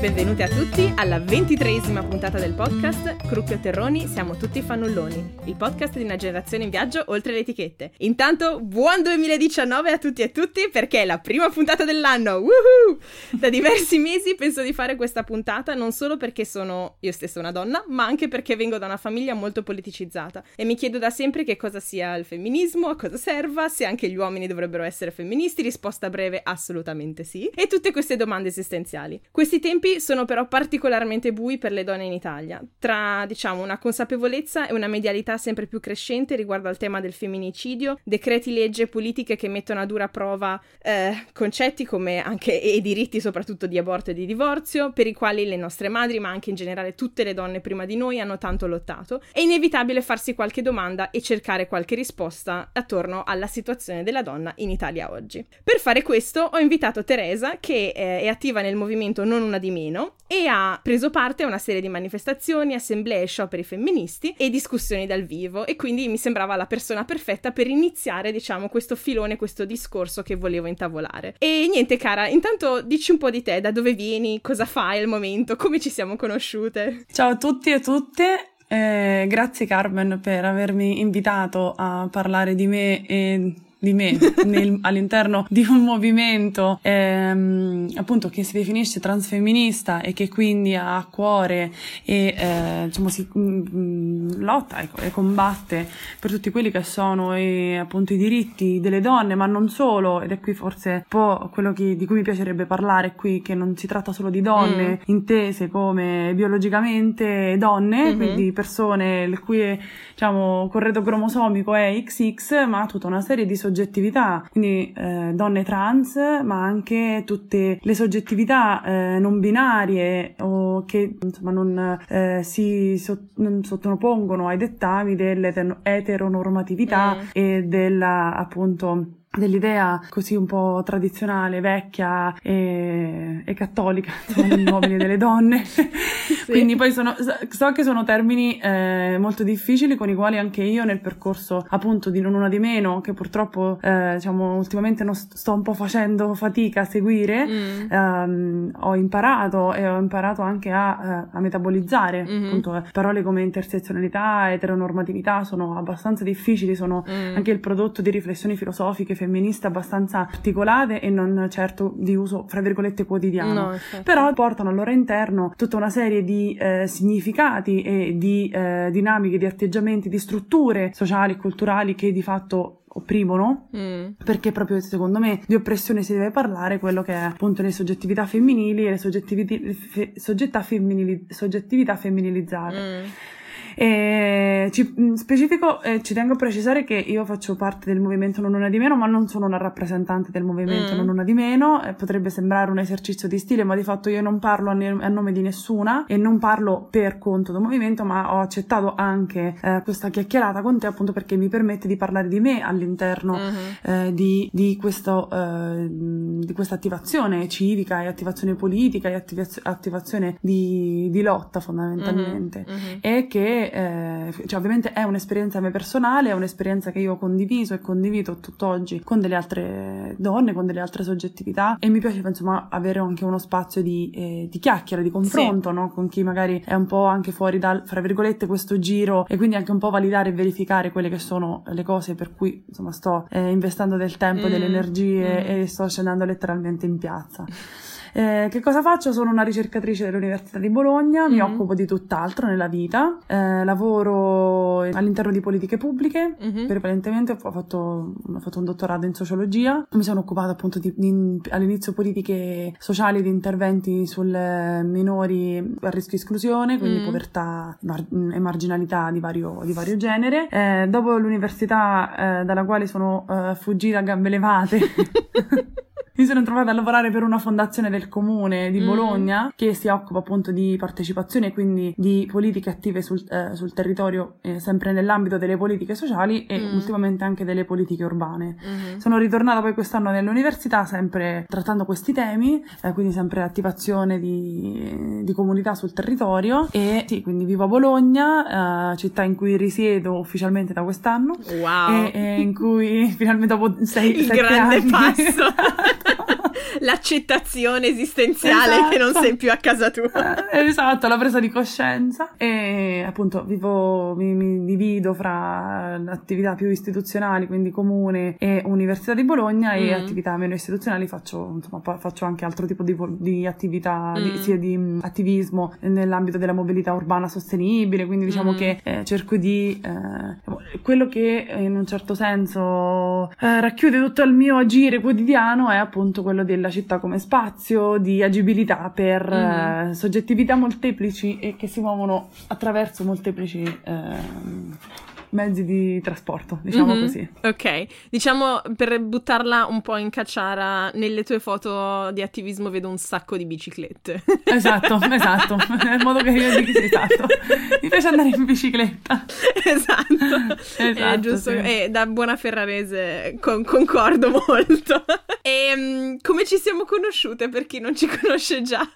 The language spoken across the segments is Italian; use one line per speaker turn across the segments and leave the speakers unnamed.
benvenuti a tutti alla ventitreesima puntata del podcast Crucchio Terroni, siamo tutti fannulloni, il podcast di una generazione in viaggio oltre le etichette. Intanto, buon 2019 a tutti e tutti perché è la prima puntata dell'anno, woohoo! Da diversi mesi penso di fare questa puntata non solo perché sono io stessa una donna, ma anche perché vengo da una famiglia molto politicizzata e mi chiedo da sempre che cosa sia il femminismo, a cosa serva, se anche gli uomini dovrebbero essere femministi, risposta breve assolutamente sì, e tutte queste domande esistenziali. Questi temi tempi sono però particolarmente bui per le donne in Italia, tra diciamo una consapevolezza e una medialità sempre più crescente riguardo al tema del femminicidio, decreti legge, politiche che mettono a dura prova eh, concetti come anche e diritti soprattutto di aborto e di divorzio, per i quali le nostre madri, ma anche in generale tutte le donne prima di noi hanno tanto lottato, è inevitabile farsi qualche domanda e cercare qualche risposta attorno alla situazione della donna in Italia oggi. Per fare questo ho invitato Teresa, che eh, è attiva nel movimento Non una di meno e ha preso parte a una serie di manifestazioni, assemblee, scioperi femministi e discussioni dal vivo e quindi mi sembrava la persona perfetta per iniziare, diciamo, questo filone, questo discorso che volevo intavolare. E niente, cara, intanto dici un po' di te, da dove vieni, cosa fai al momento, come ci siamo conosciute.
Ciao a tutti e tutte. Eh, grazie Carmen per avermi invitato a parlare di me e di me nel, all'interno di un movimento ehm, appunto che si definisce transfemminista e che quindi ha a cuore e eh, diciamo si mh, mm, lotta e, e, combatte per tutti quelli che sono e, appunto i diritti delle donne ma non solo ed è qui forse un po' quello che, di cui mi piacerebbe parlare qui che non si tratta solo di donne mm. intese come biologicamente donne mm-hmm. quindi persone il cui diciamo corredo cromosomico è XX ma tutta una serie di soggetti soggettività, quindi eh, donne trans, ma anche tutte le soggettività eh, non binarie o che insomma non eh, si so- non sottopongono ai dettami dell'eteronormatività mm. e della appunto dell'idea così un po' tradizionale, vecchia e, e cattolica, insomma, degli uomini e delle donne. sì. Quindi poi sono, so che sono termini eh, molto difficili con i quali anche io nel percorso appunto di non una di meno, che purtroppo eh, diciamo ultimamente non sto un po' facendo fatica a seguire, mm. ehm, ho imparato e ho imparato anche a, eh, a metabolizzare mm-hmm. appunto parole come intersezionalità, eteronormatività sono abbastanza difficili, sono mm. anche il prodotto di riflessioni filosofiche femministe abbastanza articolate e non certo di uso, fra virgolette, quotidiano. No, Però portano al loro interno tutta una serie di eh, significati e di eh, dinamiche, di atteggiamenti, di strutture sociali e culturali che di fatto opprimono, mm. perché proprio secondo me di oppressione si deve parlare quello che è appunto le soggettività femminili e le soggettività, femminili, soggettività femminilizzate. Mm. E ci, in specifico eh, ci tengo a precisare che io faccio parte del movimento Non Una di Meno, ma non sono una rappresentante del movimento mm. Non Una di Meno. Eh, potrebbe sembrare un esercizio di stile, ma di fatto io non parlo a, ne- a, nome di nessuna e non parlo per conto del movimento, ma ho accettato anche eh, questa chiacchierata con te appunto perché mi permette di parlare di me all'interno mm-hmm. di, di, questo, eh, di questa attivazione civica e attivazione politica e attivaz- attivazione di, di lotta fondamentalmente. Mm-hmm. E che eh, cioè ovviamente è un'esperienza mia personale, è un'esperienza che io ho condiviso e condivido tutt'oggi con delle altre donne, con delle altre soggettività e mi piace insomma avere anche uno spazio di, eh, di chiacchiera, di confronto, sì. no? Con chi magari è un po' anche fuori dal, fra virgolette, questo giro e quindi anche un po' validare e verificare quelle che sono le cose per cui insomma sto eh, investendo del tempo e mm. delle energie mm. e sto scendendo letteralmente in piazza. Eh, che cosa faccio? Sono una ricercatrice dell'Università di Bologna, mm-hmm. mi occupo di tutt'altro nella vita, eh, lavoro all'interno di politiche pubbliche, mm-hmm. prevalentemente ho fatto, ho fatto, un dottorato in sociologia, mi sono occupata appunto di, di, all'inizio politiche sociali di interventi sulle minori a rischio esclusione, quindi mm. povertà mar- e marginalità di vario, di vario genere. Eh, dopo l'università eh, dalla quale sono eh, fuggita a gambe levate mi sono trovata a lavorare per una fondazione del comune di mm. Bologna mm. che si occupa appunto di partecipazione e quindi di politiche attive sul, eh, sul territorio, eh, sempre nell'ambito delle politiche sociali e mm. ultimamente anche delle politiche urbane. Mm. Sono ritornata poi quest'anno nell'università sempre trattando questi temi, eh, quindi sempre attivazione di, di, comunità sul territorio e sì, quindi vivo a Bologna, eh, città in cui risiedo ufficialmente da quest'anno
wow.
e, e in cui finalmente dopo sei,
Il grande
anni,
passo l'accettazione esistenziale esatto. che non sei più a casa tua.
Eh, esatto, la presa di coscienza. E appunto vivo, mi, mi divido fra attività più istituzionali, quindi comune e Università di Bologna, mm. e attività meno istituzionali faccio, insomma, faccio anche altro tipo di, di attività, mm. di, sia di attivismo nell'ambito della mobilità urbana sostenibile, quindi diciamo mm. che eh, cerco di... Eh, quello che in un certo senso eh, racchiude tutto il mio agire quotidiano è appunto quello della città come spazio, di agibilità per mm. soggettività molteplici e che si muovono attraverso molteplici eh, mezzi di trasporto, diciamo mm-hmm. così.
Ok, diciamo per buttarla un po' in cacciara, nelle tue foto di attivismo vedo un sacco di biciclette.
Esatto, esatto, nel modo che io dico esatto. Mi piace andare in bicicletta.
Esatto, esatto è giusto, sì. e da buona ferrarese con- concordo molto. E um, come ci siamo conosciute per chi non ci conosce già?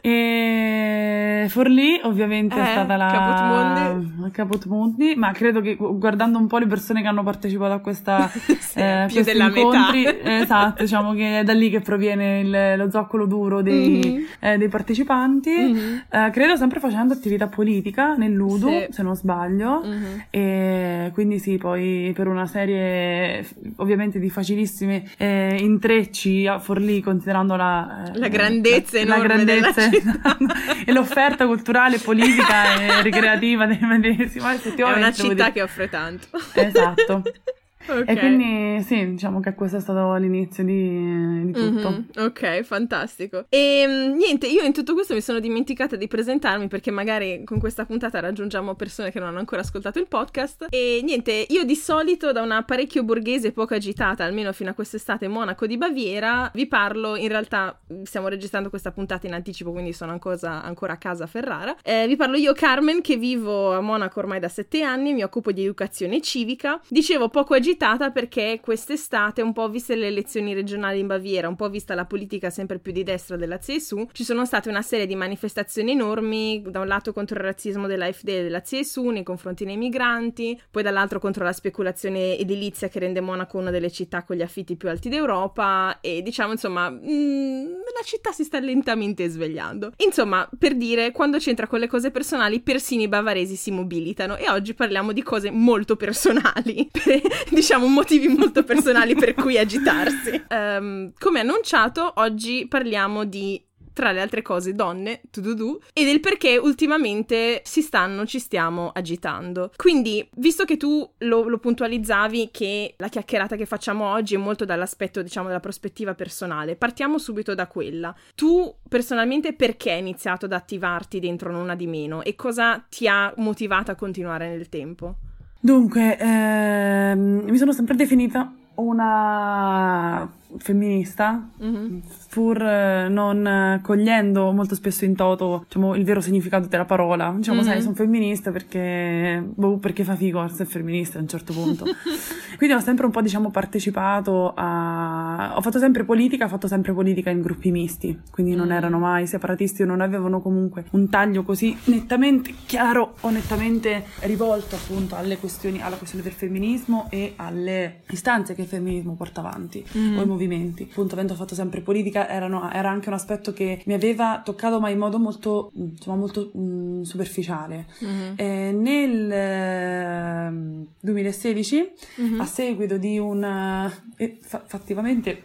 E Forlì ovviamente eh, è stata la Caput Mundi. Caput Mundi, ma credo che guardando un po' le persone che hanno partecipato a questa
sì, eh, più della
incontri, metà. esatto, diciamo che è da lì che proviene il, lo zoccolo duro dei, mm-hmm. eh, dei partecipanti. Mm-hmm. Eh, credo sempre facendo attività politica nell'Udu, sì. se non sbaglio. Mm-hmm. E quindi sì, poi per una serie ovviamente di facilissimi eh, intrecci a Forlì, considerando la,
eh, la grandezza la, la grandezza
e l'offerta culturale, politica e ricreativa del medesimo.
È una città che offre tanto.
Esatto. Okay. E quindi sì, diciamo che questo è stato l'inizio di, di tutto. Mm-hmm.
Ok, fantastico. E ehm, niente, io in tutto questo mi sono dimenticata di presentarmi perché magari con questa puntata raggiungiamo persone che non hanno ancora ascoltato il podcast. E niente, io di solito da una parecchio borghese poco agitata, almeno fino a quest'estate, Monaco di Baviera, vi parlo, in realtà stiamo registrando questa puntata in anticipo, quindi sono ancora, ancora a casa a Ferrara. Eh, vi parlo io, Carmen, che vivo a Monaco ormai da sette anni, mi occupo di educazione civica. Dicevo poco agitata agitata perché quest'estate, un po' viste le elezioni regionali in Baviera, un po' vista la politica sempre più di destra della CSU, ci sono state una serie di manifestazioni enormi, da un lato contro il razzismo dell'AFD e della CSU nei confronti dei migranti, poi dall'altro contro la speculazione edilizia che rende Monaco una delle città con gli affitti più alti d'Europa e diciamo insomma mh, mm, la città si sta lentamente svegliando. Insomma, per dire, quando c'entra con le cose personali, persino i bavaresi si mobilitano e oggi parliamo di cose molto personali. diciamo motivi molto personali per cui agitarsi. Um, come annunciato, oggi parliamo di tra le altre cose, donne, tududu, e del perché ultimamente si stanno, ci stiamo agitando. Quindi, visto che tu lo, lo, puntualizzavi che la chiacchierata che facciamo oggi è molto dall'aspetto, diciamo, della prospettiva personale, partiamo subito da quella. Tu, personalmente, perché hai iniziato ad attivarti dentro una di meno e cosa ti ha motivato a continuare nel tempo?
Dunque, ehm, mi sono sempre definita una femminista, mm-hmm. pur eh, non cogliendo molto spesso in toto diciamo, il vero significato della parola. Diciamo, mm-hmm. sai, sono femminista perché, boh, perché fa figo essere femminista a un certo punto. Quindi ho sempre un po', diciamo, partecipato a... Ho fatto sempre politica, ho fatto sempre politica in gruppi misti, quindi non mm. erano mai separatisti o non avevano comunque un taglio così nettamente chiaro o nettamente rivolto appunto alle questioni, alla questione del femminismo e alle istanze che il femminismo porta avanti mm. o i movimenti. Appunto, avendo fatto sempre politica, erano, era anche un aspetto che mi aveva toccato, ma in modo molto, insomma, molto mh, mm, superficiale. Mm-hmm. Eh, nel eh, 2016, mm-hmm. a seguito di una, eh, fa- fattivamente,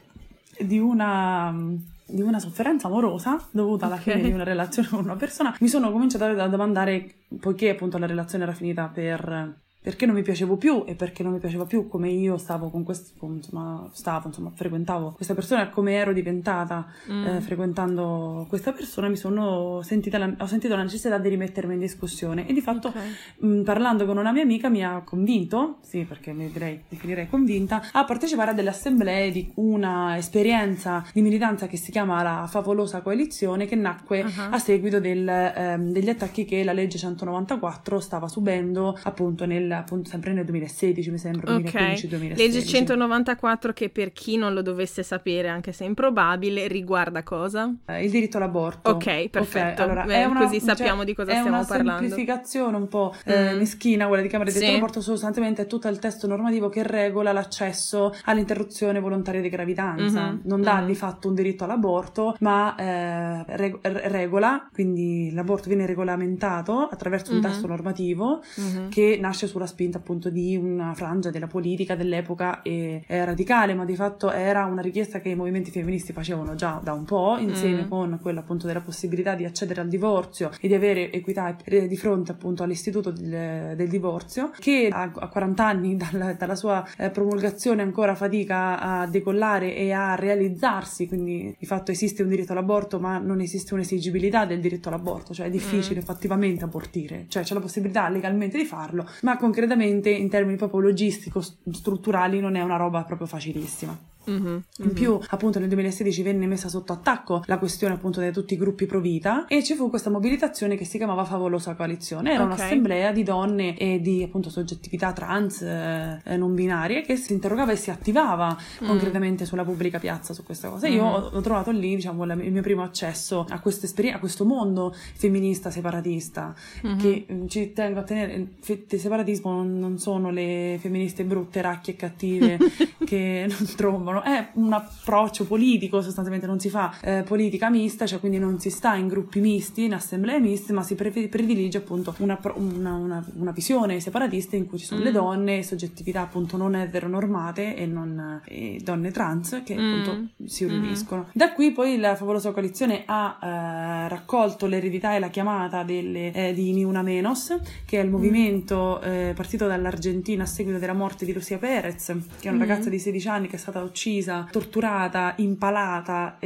di una di una sofferenza amorosa dovuta alla okay. fine di una relazione con una persona, mi sono cominciata a domandare, poiché appunto la relazione era finita per perché non mi piacevo più e perché non mi piaceva più come io stavo con questo, insomma, stavo, insomma, frequentavo questa persona e come ero diventata mm. eh, frequentando questa persona, mi sono sentita la, ho sentito la necessità di rimettermi in discussione e di fatto okay. mh, parlando con una mia amica mi ha convinto, sì perché mi direi, definirei convinta, a partecipare a delle assemblee di una esperienza di militanza che si chiama la Favolosa Coalizione che nacque uh-huh. a seguito del, ehm, degli attacchi che la legge 194 stava subendo appunto nel appunto sempre nel 2016 mi sembra, 2015-2016.
Legge 194 che per chi non lo dovesse sapere, anche se improbabile, riguarda cosa?
Eh, il diritto all'aborto.
Ok, perfetto. Okay, allora, Beh, una, così sappiamo cioè, di cosa stiamo parlando.
È una semplificazione un po' eh, mm. meschina quella di Camera di sì. diritto all'aborto, sostanzialmente è tutto il testo normativo che regola l'accesso all'interruzione volontaria di gravidanza. Mm-hmm. Non dà mm-hmm. di fatto un diritto all'aborto, ma eh, reg- regola, quindi l'aborto viene regolamentato attraverso un mm-hmm. testo normativo mm-hmm. che nasce sulla spinta appunto di una frangia della politica dell'epoca e è radicale, ma di fatto era una richiesta che i movimenti femministi facevano già da un po', insieme mm. con quella appunto della possibilità di accedere al divorzio e di avere equità di fronte appunto all'istituto del, del divorzio, che a, a 40 anni dalla, dalla sua eh, promulgazione ancora fatica a decollare e a realizzarsi, quindi di fatto esiste un diritto all'aborto, ma non esiste un'esigibilità del diritto all'aborto, cioè è difficile mm. fattivamente abortire, cioè c'è la possibilità legalmente di farlo, ma concretamente in termini proprio logistico-strutturali non è una roba proprio facilissima. Mm-hmm, mm-hmm. In più, appunto, nel 2016 venne messa sotto attacco la questione appunto di tutti i gruppi pro vita e ci fu questa mobilitazione che si chiamava Favolosa Coalizione. Era okay. un'assemblea di donne e di appunto soggettività trans eh, non binarie che si interrogava e si attivava mm. concretamente sulla pubblica piazza su questa cosa. Mm. Io ho, ho, trovato lì, diciamo, la, il mio primo accesso a questa esperienza, a questo mondo femminista separatista mm-hmm. che mm, ci tengo a tenere. Il separatismo non, non sono le femministe brutte, racchie e cattive che non trovano chiamano, è un approccio politico, sostanzialmente non si fa eh, politica mista, cioè quindi non si sta in gruppi misti, in assemblee miste, ma si pre- predilige appunto una, una, una, una, visione separatista in cui ci sono mm. le donne, soggettività appunto non eteronormate e, non, e donne trans che mm. appunto si riuniscono. Mm. Da qui poi la favolosa coalizione ha eh, raccolto l'eredità e la chiamata delle, eh, di Ni Una Menos, che è il mm. movimento eh, partito dall'Argentina a seguito della morte di Lucia Perez, che è una mm. ragazza di 16 anni che è stata uccisa uccisa, torturata, impalata,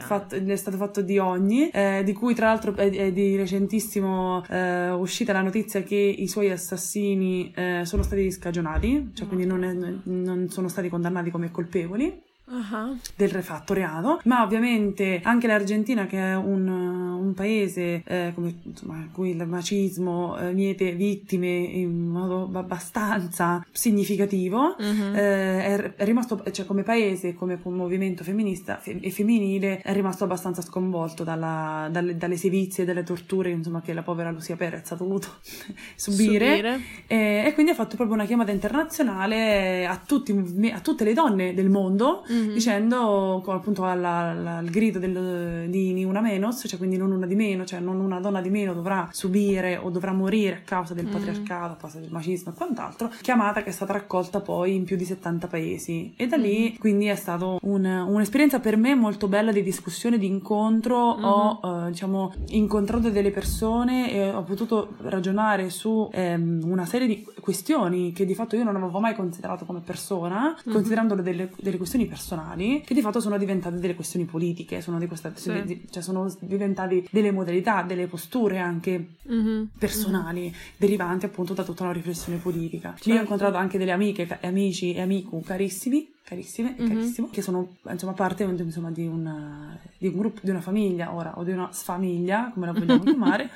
fatto, è stato fatto di ogni, eh, di cui tra l'altro è, è di recentissimo eh, uscita la notizia che i suoi assassini eh, sono stati scagionati, cioè quindi non, è, non sono stati condannati come colpevoli uh-huh. del refatto reato, ma ovviamente anche l'Argentina che è un, un paese eh, come, insomma, in cui il macismo eh, miete vittime in modo abbastanza significativo, uh-huh. eh, è, rimasto, cioè come paese, come movimento femminista fe- e femminile, è rimasto abbastanza sconvolto dalla, dalle, dalle sevizie e dalle torture insomma, che la povera Lucia Perez ha dovuto subire, subire. E, e, quindi ha fatto proprio una chiamata internazionale a, tutti, a tutte le donne del mondo mm-hmm. dicendo appunto alla, alla, al grido del, di una menos, cioè quindi non una di meno, cioè non una donna di meno dovrà subire o dovrà morire a causa del mm-hmm. patriarcato, a causa del macismo e quant'altro, chiamata che è stata raccolta poi in più di 70 paesi e da lì mm-hmm. quindi è stata un, un'esperienza per me molto bella di discussione, di incontro, ho uh, diciamo incontrato delle persone e ho potuto ragionare su ehm, una serie di questioni che di fatto io non avevo mai considerato come persona, considerandole delle, delle questioni personali personali che di fatto sono diventate delle questioni politiche, sono, di questa, sì. cioè sono diventate delle modalità, delle posture anche mm-hmm. personali mm-hmm. derivanti appunto da tutta una riflessione politica. Certo. Io ho incontrato anche delle amiche, amici e amici carissimi carissime mm-hmm. carissimo, che sono insomma parte insomma, di, una, di un gruppo, di una famiglia ora o di una sfamiglia, come la vogliamo chiamare.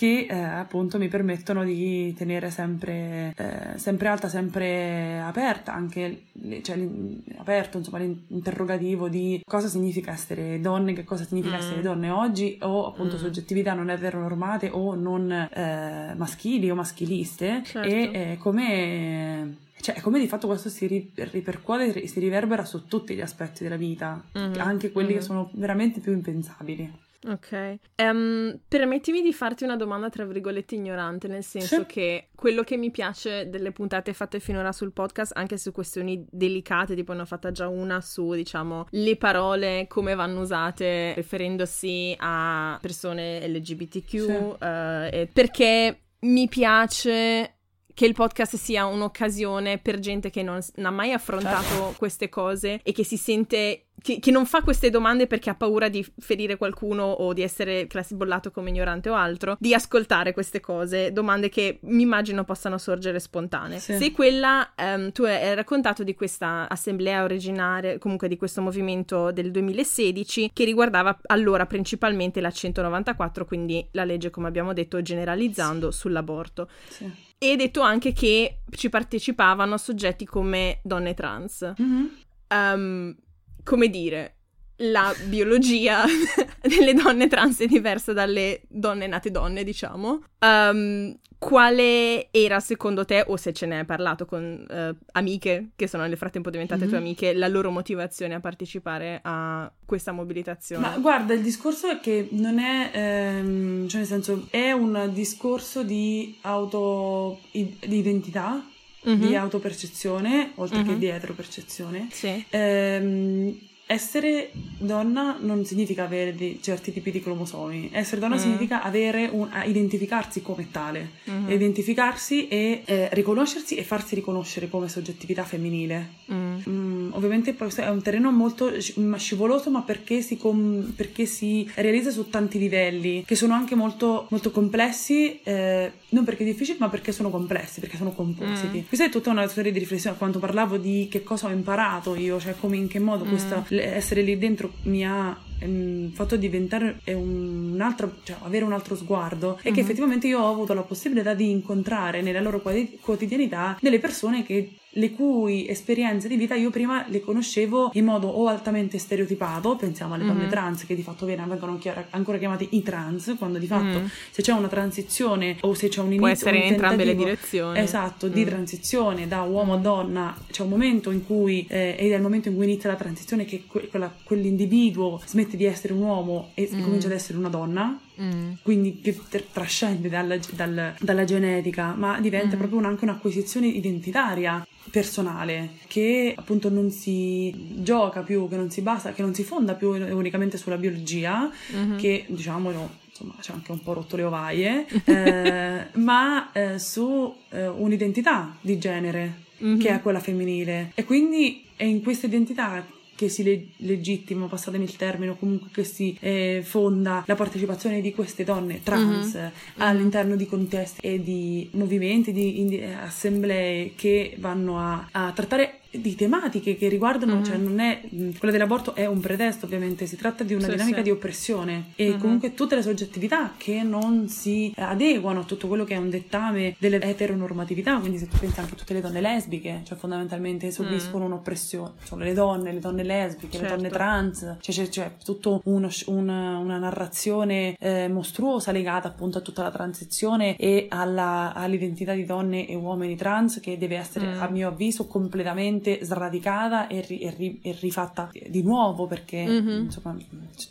Che eh, appunto mi permettono di tenere sempre, eh, sempre alta, sempre aperta, anche cioè, aperto insomma l'interrogativo di cosa significa essere donne, che cosa significa mm. essere donne oggi o appunto mm. soggettività non eteronormate o non eh, maschili o maschiliste certo. e eh, come cioè, come di fatto questo si ripercuote, si riverbera su tutti gli aspetti della vita, mm-hmm. anche quelli mm-hmm. che sono veramente più impensabili.
Ok. Um, permettimi di farti una domanda, tra virgolette, ignorante, nel senso sì. che quello che mi piace delle puntate fatte finora sul podcast, anche su questioni delicate, tipo ne ho fatta già una su, diciamo, le parole, come vanno usate, riferendosi a persone LGBTQ, sì. uh, perché mi piace che il podcast sia un'occasione per gente che non, non ha mai affrontato certo. queste cose e che si sente che, che, non fa queste domande perché ha paura di ferire qualcuno o di essere classibollato come ignorante o altro, di ascoltare queste cose, domande che mi immagino possano sorgere spontanee. Sì. Se quella, um, tu hai raccontato di questa assemblea originaria, comunque di questo movimento del 2016 che riguardava allora principalmente la 194, quindi la legge come abbiamo detto generalizzando sì. sull'aborto. Sì. E detto anche che ci partecipavano soggetti come donne trans. Mm-hmm. Um, come dire, la biologia delle donne trans è diversa dalle donne nate donne, diciamo. Um, quale era secondo te, o se ce ne hai parlato con uh, amiche che sono nel frattempo diventate mm-hmm. tue amiche, la loro motivazione a partecipare a questa mobilitazione?
Ma guarda, il discorso è che non è, ehm, cioè nel senso, è un discorso di auto, di identità, mm-hmm. di autopercezione, oltre mm-hmm. che di eteropercezione. Sì. Ehm, essere donna non significa avere certi tipi di cromosomi, essere donna mm. significa avere un, identificarsi come tale, mm-hmm. identificarsi e eh, riconoscersi e farsi riconoscere come soggettività femminile. Mm. Mm, ovviamente è un terreno molto scivoloso, ma perché si, com- perché si, realizza su tanti livelli, che sono anche molto, molto complessi, eh, non perché difficili, ma perché sono complessi, perché sono compositi. Mm. Questa è tutta una storia di riflessione, quando parlavo di che cosa ho imparato io, cioè come in che modo questa essere lì dentro mi ha ehm, fatto diventare un altro, cioè avere un altro sguardo e uh-huh. che mhm. effettivamente io ho avuto la possibilità di incontrare nella loro quotidianità delle persone che le cui esperienze di vita io prima le conoscevo in modo o altamente stereotipato, pensiamo alle donne mm-hmm. trans che di fatto vengono ancora chiamate i trans, quando di fatto mm. se c'è una transizione o se c'è un inizio...
Può essere in entrambe le direzioni.
Esatto, di mm. transizione da uomo a donna, c'è un momento in cui, eh, ed è il momento in cui inizia la transizione che que- quella, quell'individuo smette di essere un uomo e mm. comincia ad essere una donna, mm. quindi che trascende dalla, dal, dalla, genetica, ma diventa mm. proprio un, anche un'acquisizione identitaria personale che appunto non si gioca più, che non si basa, che non si fonda più unicamente sulla biologia, mm-hmm. che diciamolo insomma c'è anche un po' rotto le ovaie, eh, ma eh, su eh, un'identità di genere mm-hmm. che è quella femminile. E quindi è in questa identità che si le- legittima, passatemi il termine, o comunque che si eh, fonda la partecipazione di queste donne trans mm-hmm. all'interno di contesti e di movimenti, di, di assemblee che vanno a, a trattare di tematiche che riguardano, mm-hmm. cioè non è quella dell'aborto è un pretesto, ovviamente, si tratta di una sì, dinamica sì. di oppressione e mm-hmm. comunque tutte le soggettività che non si adeguano a tutto quello che è un dettame delle eteronormatività, quindi se tu pensi anche a tutte le donne lesbiche, cioè fondamentalmente subiscono mm. un'oppressione, sono le donne, le donne lesbiche, certo. le donne certo. trans, cioè c'è, c'è tutta una, una, narrazione eh, mostruosa legata appunto a tutta la transizione e alla, all'identità di donne e uomini trans che deve essere mm. a mio avviso completamente completamente sradicata e, ri, e, ri, e rifatta di nuovo perché mm-hmm. insomma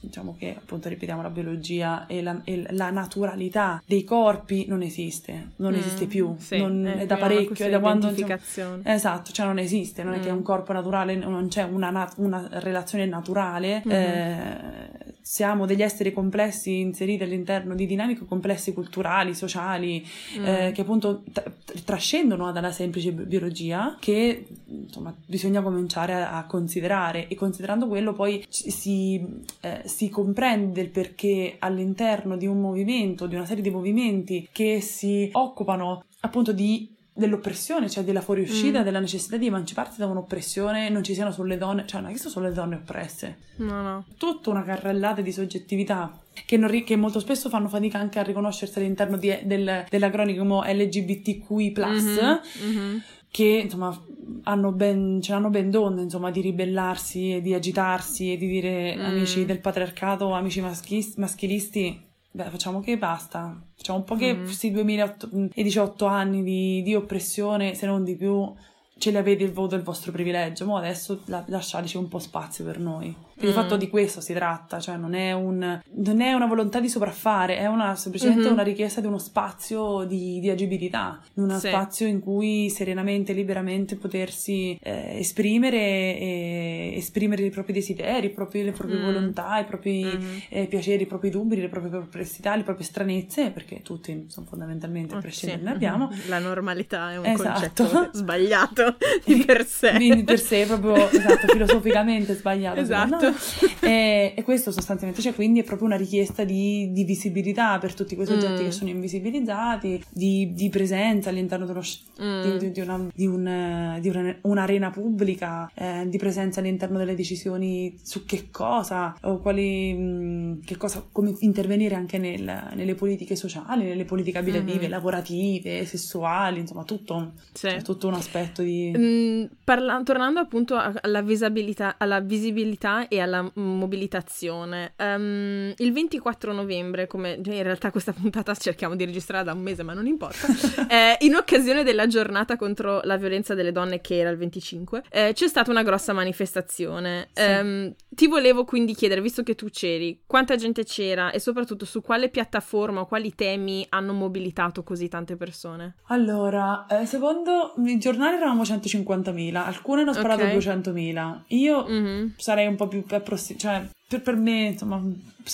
diciamo che appunto ripetiamo la biologia e la, e la naturalità dei corpi non esiste non mm, esiste più sì, non, è, è, da parecchio è da quando insomma, esatto cioè non esiste non mm. è che è un corpo naturale non c'è una, una relazione naturale mm-hmm. eh, siamo degli esseri complessi inseriti all'interno di dinamiche complesse culturali, sociali, mm. eh, che appunto t- trascendono dalla semplice biologia, che insomma bisogna cominciare a, a considerare e considerando quello poi si, eh, si comprende il perché all'interno di un movimento, di una serie di movimenti che si occupano appunto di dell'oppressione, cioè della fuoriuscita, mm. della necessità di emanciparsi da un'oppressione, non ci siano solo le donne, cioè non è che sono solo le donne oppresse.
No, no.
Tutta una carrellata di soggettività che, ri- che, molto spesso fanno fatica anche a riconoscersi all'interno di, del, dell'acronimo LGBTQI+, mm-hmm. Mm-hmm. che insomma hanno ben, ce l'hanno ben donne insomma di ribellarsi e di agitarsi e di dire mm. amici del patriarcato, amici maschis- maschilisti beh, facciamo che basta. Facciamo un po' che mm. questi 2018 anni di, di, oppressione, se non di più, ce li avete il voto del vostro privilegio. Ma adesso la, lasciateci un po' spazio per noi. Che di fatto di questo si tratta, cioè non è, un, non è una volontà di sopraffare, è una, semplicemente mm-hmm. una richiesta di uno spazio di, di agibilità, uno sì. spazio in cui serenamente, liberamente potersi eh, esprimere e esprimere i propri desideri, i propri, le proprie mm. volontà, i propri mm-hmm. eh, piaceri, i propri dubbi, le proprie perplessità, le proprie stranezze, perché tutti insomma, fondamentalmente a prescindere ne abbiamo.
La normalità è un esatto. concetto sbagliato di per sé.
Di per sé, proprio esatto, filosoficamente sbagliato.
Esatto.
E, e, questo sostanzialmente, cioè quindi è proprio una richiesta di, di visibilità per tutti quei soggetti mm. che sono invisibilizzati, di, di presenza all'interno dello, mm. di, di, una, di, un, di una, un'arena pubblica, eh, di presenza all'interno delle decisioni su che cosa o quali, mh, mm, che cosa, come intervenire anche nel, nelle politiche sociali, nelle politiche abitative, mm. lavorative, sessuali, insomma tutto, sì. cioè, tutto un aspetto di...
Mm, parla- tornando appunto alla visibilità, alla visibilità e alla mobilitazione, um, il 24 novembre, come in realtà questa puntata cerchiamo di registrare da un mese ma non importa, eh, in occasione della giornata contro la violenza delle donne che era il 25, eh, c'è stata una grossa manifestazione. Sì. Um, ti volevo quindi chiedere, visto che tu c'eri, quanta gente c'era e soprattutto su quale piattaforma o quali temi hanno mobilitato così tante persone?
Allora, eh, secondo il giornale eravamo 150.000, alcune hanno sparato okay. 200.000. Io mm-hmm. sarei un po' più approssimato, cioè per, per, me, insomma,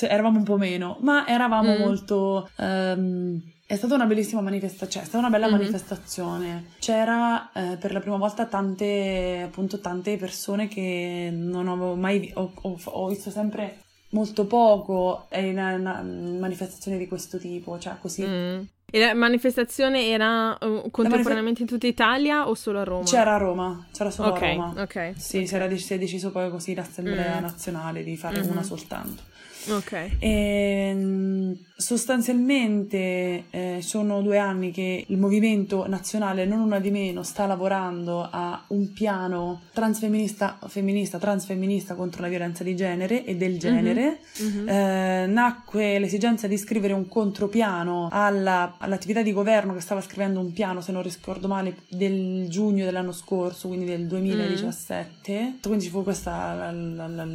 eravamo un po' meno, ma eravamo mm. molto... Um, è stata una bellissima manifestazione, cioè è stata una bella mm-hmm. manifestazione. C'era eh, per la prima volta tante, appunto, tante persone che non avevo mai visto, ho, ho, ho, visto sempre molto poco in una, manifestazione di questo tipo, cioè così. Mm.
E la manifestazione era uh, contemporaneamente in tutta Italia o solo a Roma?
C'era a Roma, c'era solo
okay,
a Roma.
Ok.
Sì, okay. Si è deciso poi così l'Assemblea mm. nazionale di fare mm-hmm. una soltanto.
Ok.
E, ehm, sostanzialmente eh, sono due anni che il movimento nazionale, non una di meno, sta lavorando a un piano transfemminista, femminista, transfemminista contro la violenza di genere e del genere. Mm-hmm. Eh, nacque l'esigenza di scrivere un contropiano alla, all'attività di governo che stava scrivendo un piano, se non ricordo male, del giugno dell'anno scorso, quindi del 2017. Mm. Quindi ci fu questa la, la, la,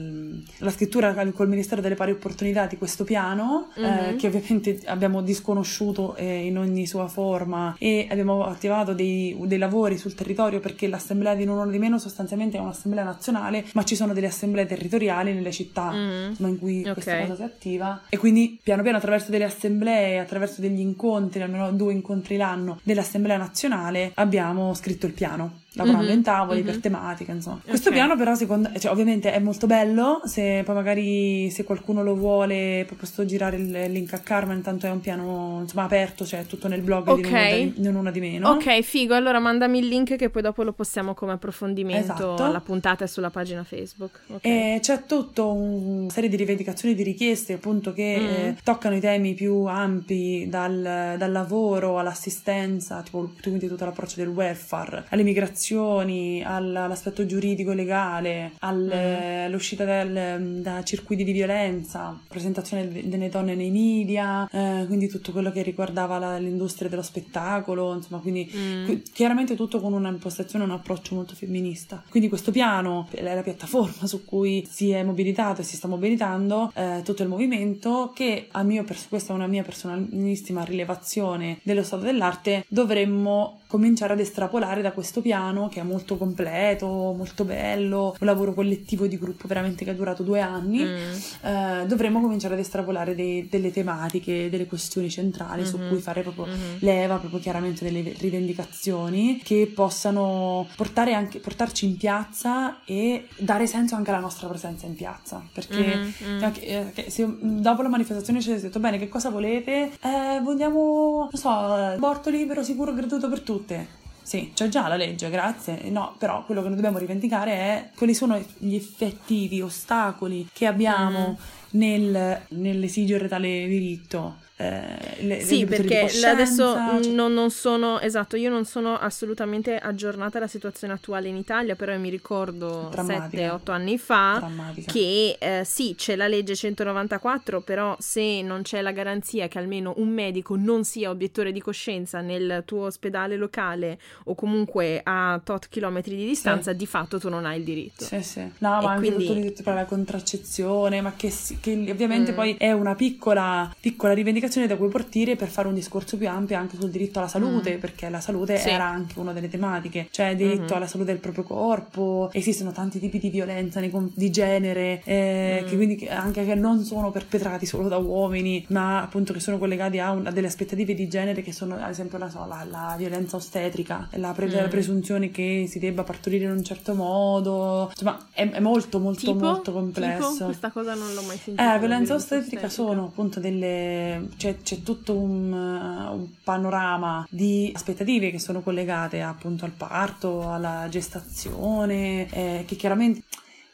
la scrittura col Ministero delle Pari opportunità di questo piano, mm-hmm. eh, mhm. che ovviamente abbiamo disconosciuto eh, in ogni sua forma e abbiamo attivato dei, dei, lavori sul territorio perché l'assemblea di non uno di meno sostanzialmente è un'assemblea nazionale, ma ci sono delle assemblee territoriali nelle città mm-hmm. insomma, in cui okay. questa cosa si attiva e quindi piano piano attraverso delle assemblee, attraverso degli incontri, almeno due incontri l'anno dell'assemblea nazionale abbiamo scritto il piano lavorando mm-hmm, in tavoli mm-hmm. per tematiche, insomma. Okay. Questo piano però secondo cioè ovviamente è molto bello, se poi magari se qualcuno lo vuole posso girare il link a Carmen, intanto è un piano insomma aperto, cioè tutto nel blog okay. di non una di meno.
Ok, figo, allora mandami il link che poi dopo lo possiamo come approfondimento esatto. alla puntata e sulla pagina Facebook.
Okay. E c'è tutta una serie di rivendicazioni, di richieste appunto che mm. eh, toccano i temi più ampi dal, dal lavoro all'assistenza, tipo quindi tutto l'approccio del welfare, all'immigrazione migrazioni, all'aspetto giuridico legale, all'uscita mm. da circuiti di violenza, presentazione delle donne nei media, eh, quindi tutto quello che riguardava la, l'industria dello spettacolo, insomma, quindi mm. chiaramente tutto con un'impostazione, un approccio molto femminista. Quindi questo piano è la piattaforma su cui si è mobilitato e si sta mobilitando eh, tutto il movimento che a mio pers- questa è una mia personalissima rilevazione dello stato dell'arte, dovremmo cominciare ad estrapolare da questo piano che è molto completo, molto bello, un lavoro collettivo di gruppo veramente che ha durato due anni, mm. eh, dovremmo cominciare ad estrapolare dei, delle tematiche, delle questioni centrali mm-hmm. su cui fare proprio mm-hmm. leva, proprio chiaramente delle rivendicazioni che possano portare anche, portarci in piazza e dare senso anche alla nostra presenza in piazza, perché mm-hmm. anche, eh, se dopo la manifestazione ci avete detto bene che cosa volete, eh, vogliamo, non so, aborto libero, sicuro, gratuito per tutte. Sì, c'è già la legge, grazie. No, però quello che noi dobbiamo rivendicare è quali sono gli effettivi ostacoli che abbiamo mm. nel, nell'esigere tale diritto. Eh, le,
sì,
le
perché adesso
cioè...
non, non, sono, esatto, io non sono assolutamente aggiornata alla situazione attuale in Italia, però mi ricordo 7-8 anni fa Drammatica. che eh, sì, c'è la legge 194, però se non c'è la garanzia che almeno un medico non sia obiettore di coscienza nel tuo ospedale locale o comunque a tot chilometri di distanza, sì. di fatto tu non hai il diritto.
Sì, sì. No, ma e anche quindi... tutto il diritto per la contraccezione, ma che, che ovviamente mm. poi è una piccola, piccola rivendicazione comunicazione da cui partire per fare un discorso più ampio anche sul diritto alla salute, mm. perché la salute sì. era anche una delle tematiche, cioè diritto mm-hmm. alla salute del proprio corpo, esistono tanti tipi di violenza di genere, eh, mm. che quindi anche che non sono perpetrati solo da uomini, ma appunto che sono collegati a, un, a delle aspettative di genere che sono ad esempio la, so, la, la violenza ostetrica, la, pre- mm. la, presunzione che si debba partorire in un certo modo, insomma è, è molto molto
tipo?
molto complesso.
Tipo? Questa cosa non l'ho mai sentita. Eh,
la violenza ostetrica, ostetrica sono appunto delle c'è, c'è tutto un, uh, un, panorama di aspettative che sono collegate appunto al parto, alla gestazione, eh, che chiaramente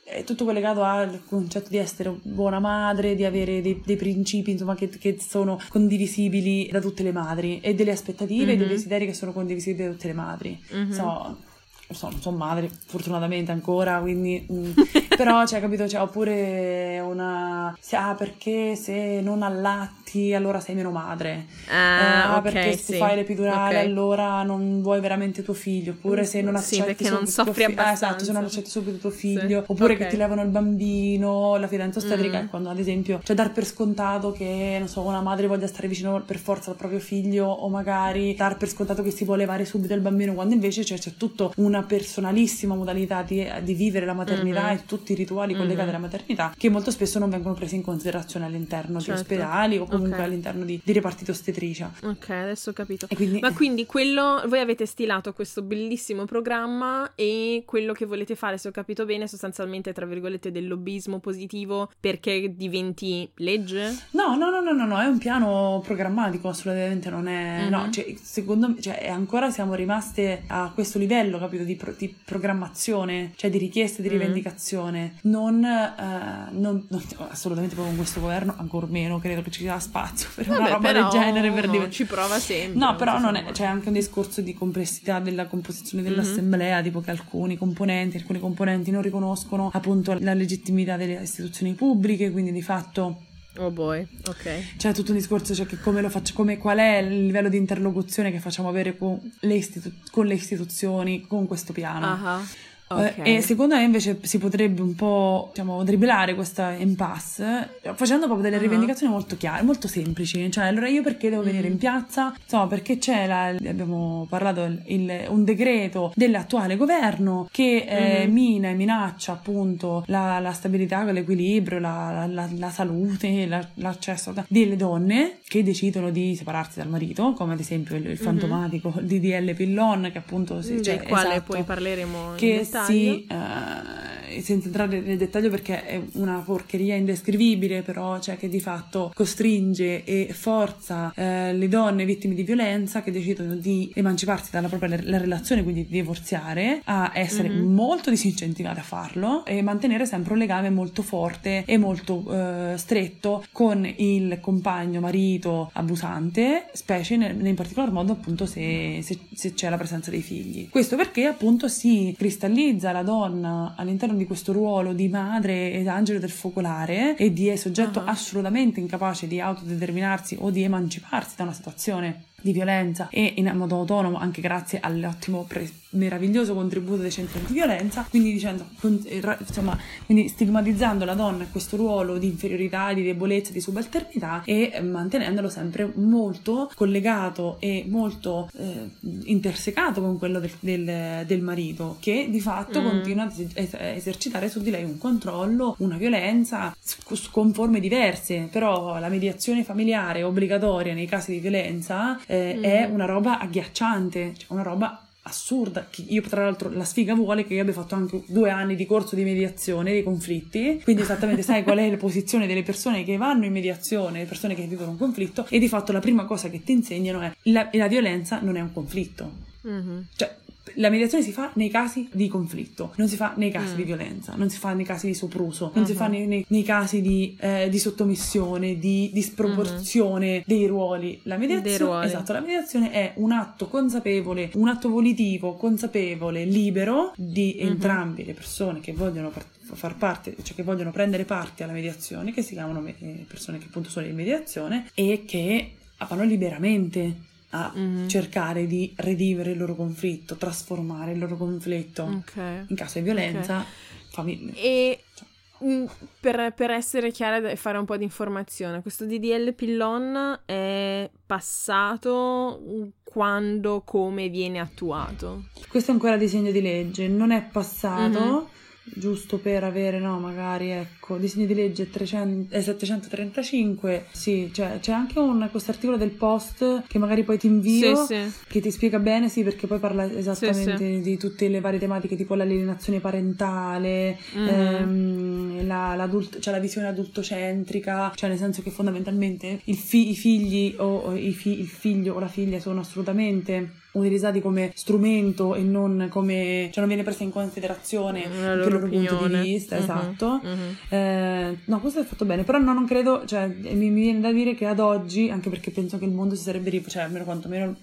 è tutto collegato al concetto di essere buona madre, di avere dei, dei principi insomma, che, che, sono condivisibili da tutte le madri e delle aspettative mm-hmm. e dei mhm. desideri che sono condivisibili da tutte le madri. Mm-hmm. So, so, non sono madre fortunatamente ancora, quindi mm, però cioè capito, cioè, oppure una ah perché se non allatti allora sei meno madre.
Ah,
ah
okay,
perché
sì.
se fai l'epidurale okay. allora non vuoi veramente tuo figlio, oppure se non accetti
sì, perché non soffri fi-.
Ah, esatto, se non accetti subito tuo figlio, sì. oppure okay. che ti levano il bambino, la fidanza ostetrica mm. quando ad esempio cioè dar per scontato che non so, una madre voglia stare vicino per forza al proprio figlio o magari dar per scontato che si vuole levare subito il bambino quando invece cioè, c'è tutto una personalissima modalità di, di vivere la maternità mm-hmm. e tutti i rituali mm-hmm. collegati alla maternità che molto spesso non vengono presi in considerazione all'interno certo. di ospedali o comunque okay. all'interno di, di reparti di ostetricia.
Ok, adesso ho capito. Quindi... Ma quindi quello, voi avete stilato questo bellissimo programma e quello che volete fare, se ho capito bene, sostanzialmente tra virgolette del lobbismo positivo perché diventi legge?
No, no, no, no, no, no è un piano programmatico, assolutamente non è... Mm-hmm. No, cioè, secondo me, cioè, ancora siamo rimaste a questo livello, capito? di, pro- di programmazione, cioè di richieste di mm. rivendicazione, mm. non, eh, non, non, assolutamente proprio con questo governo, ancora meno credo che ci sia spazio per Vabbè, una roba del genere. Per
no, ci prova sempre.
No, però non è, c'è anche un discorso di complessità della composizione mm-hmm. dell'assemblea, mm-hmm. tipo che alcuni componenti, alcuni componenti non riconoscono appunto la legittimità delle istituzioni pubbliche, quindi di fatto
Oh boy, ok.
C'è tutto un discorso, cioè che come lo faccio, come, qual è il livello di interlocuzione che facciamo avere con le, istitu- con le istituzioni, con questo piano.
Uh-huh.
Eh, okay. E secondo me invece si potrebbe un po' diciamo, dribblare questa impasse facendo proprio delle uh-huh. rivendicazioni molto chiare, molto semplici. Cioè, allora io perché devo venire in mm. piazza? Insomma, perché c'è, la, abbiamo parlato, il, un decreto dell'attuale governo che eh, uh-huh. mina e minaccia appunto la, la stabilità, l'equilibrio, la, la, la salute, l'accesso delle donne che decidono di separarsi dal marito, come ad esempio il, il fantomatico uh-huh. DDL Pillon che appunto...
Cioè, del quale esatto, poi parleremo
che sì, eh, senza entrare nel dettaglio perché è una porcheria indescrivibile, però cioè che di fatto costringe e forza eh, le donne vittime di violenza che decidono di emanciparsi dalla propria la relazione, quindi di divorziare, a essere mm-hmm. molto disincentivate a farlo e mantenere sempre un legame molto forte e molto eh, stretto con il compagno, marito abusante, specie in, in particolar modo appunto se, se, se c'è la presenza dei figli. Questo perché appunto si cristallizza la donna all'interno di questo ruolo di madre ed angelo del focolare e di soggetto uh-huh. assolutamente incapace di autodeterminarsi o di emanciparsi da una situazione di violenza e in modo autonomo anche grazie all'ottimo pre- meraviglioso contributo dei centri di violenza quindi dicendo insomma quindi stigmatizzando la donna in questo ruolo di inferiorità di debolezza di subalternità e mantenendolo sempre molto collegato e molto eh, intersecato con quello del, del, del, marito che di fatto mm. continua a esercitare su di lei un controllo una violenza con forme diverse però la mediazione familiare obbligatoria nei casi di violenza eh, mm. è una roba agghiacciante, cioè una roba assurda. Io, tra l'altro, la sfiga vuole che io abbia fatto anche due anni di corso di mediazione dei conflitti, quindi esattamente sai qual è la posizione delle persone che vanno in mediazione, le persone che vivono un conflitto, e di fatto la prima cosa che ti insegnano è la, la violenza non è un conflitto. Mm-hmm. Cioè, la mediazione si fa nei casi di conflitto, non si fa nei casi mm. di violenza, non si fa nei casi di sopruso, non uh-huh. si fa nei, nei, nei casi di, eh, di, sottomissione, di, di sproporzione uh-huh. dei ruoli. La mediazione, ruoli. Esatto, la mediazione è un atto consapevole, un atto volitivo, consapevole, libero di uh-huh. entrambe le persone che vogliono partecipare far parte, cioè che vogliono prendere parte alla mediazione, che si chiamano persone che appunto sono in mediazione e che vanno liberamente a mm-hmm. cercare di redimere il loro conflitto, trasformare il loro conflitto. Okay. In caso di violenza, okay. famiglia.
E cioè. Mm, per, per, essere chiara e fare un po' di informazione, questo DDL Pillon è passato quando, come viene attuato?
Questo è ancora disegno di legge, non è passato. Mm-hmm giusto per avere, no, magari, ecco, disegno di legge 300, eh, 735, sì, cioè, c'è anche un, questo articolo del post che magari poi ti invio, sì, sì. che ti spiega bene, sì, perché poi parla esattamente sì, di tutte le varie tematiche, tipo l'alienazione parentale, mm-hmm. ehm, la, cioè la visione adultocentrica, cioè nel senso che fondamentalmente fi- i figli o, o i fi- il figlio o la figlia sono assolutamente utilizzati come strumento e non come cioè non viene presa in considerazione il loro opinione. punto di vista, uh-huh, esatto. Uh-huh. Eh, no, questo è fatto bene, però no, non credo, cioè mi, mi, viene da dire che ad oggi, anche perché penso che il mondo si sarebbe cioè almeno quantomeno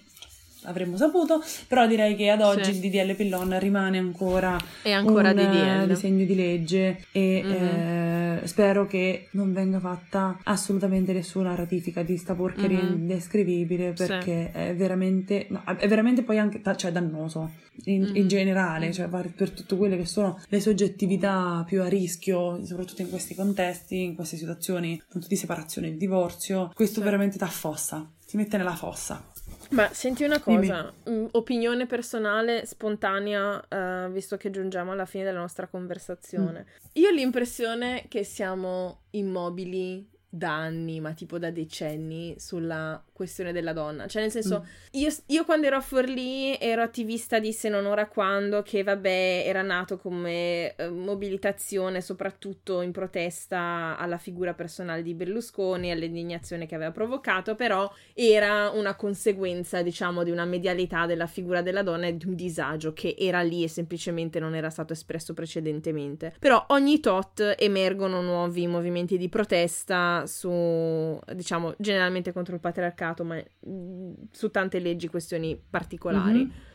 avremmo saputo, però direi che ad oggi sì. il DDL Pillon rimane ancora,
ancora un
DDL. disegno di legge e mm-hmm. eh, spero che non venga fatta assolutamente nessuna ratifica di sta porcheria mm-hmm. indescrivibile perché sì. è veramente no, è veramente poi anche cioè, dannoso in, mm-hmm. in generale, cioè per tutte quelle che sono le soggettività più a rischio, soprattutto in questi contesti, in queste situazioni appunto di separazione e divorzio, questo sì. veramente t'affossa, ti mette nella fossa.
Ma senti una cosa, mm, opinione personale, spontanea, uh, visto che giungiamo alla fine della nostra conversazione. Mm. Io ho l'impressione che siamo immobili da anni, ma tipo da decenni, sulla questione della donna. Cioè, nel senso, mm. io, io, quando ero a Forlì ero attivista di Se non ora quando, che vabbè era nato come eh, mobilitazione soprattutto in protesta alla figura personale di Berlusconi, all'indignazione che aveva provocato, però era una conseguenza, diciamo, di una medialità della figura della donna e di un disagio che era lì e semplicemente non era stato espresso precedentemente. Però ogni tot emergono nuovi movimenti di protesta su, diciamo, generalmente contro il patriarcato mercato, ma mm, su tante leggi, questioni particolari. Mm-hmm.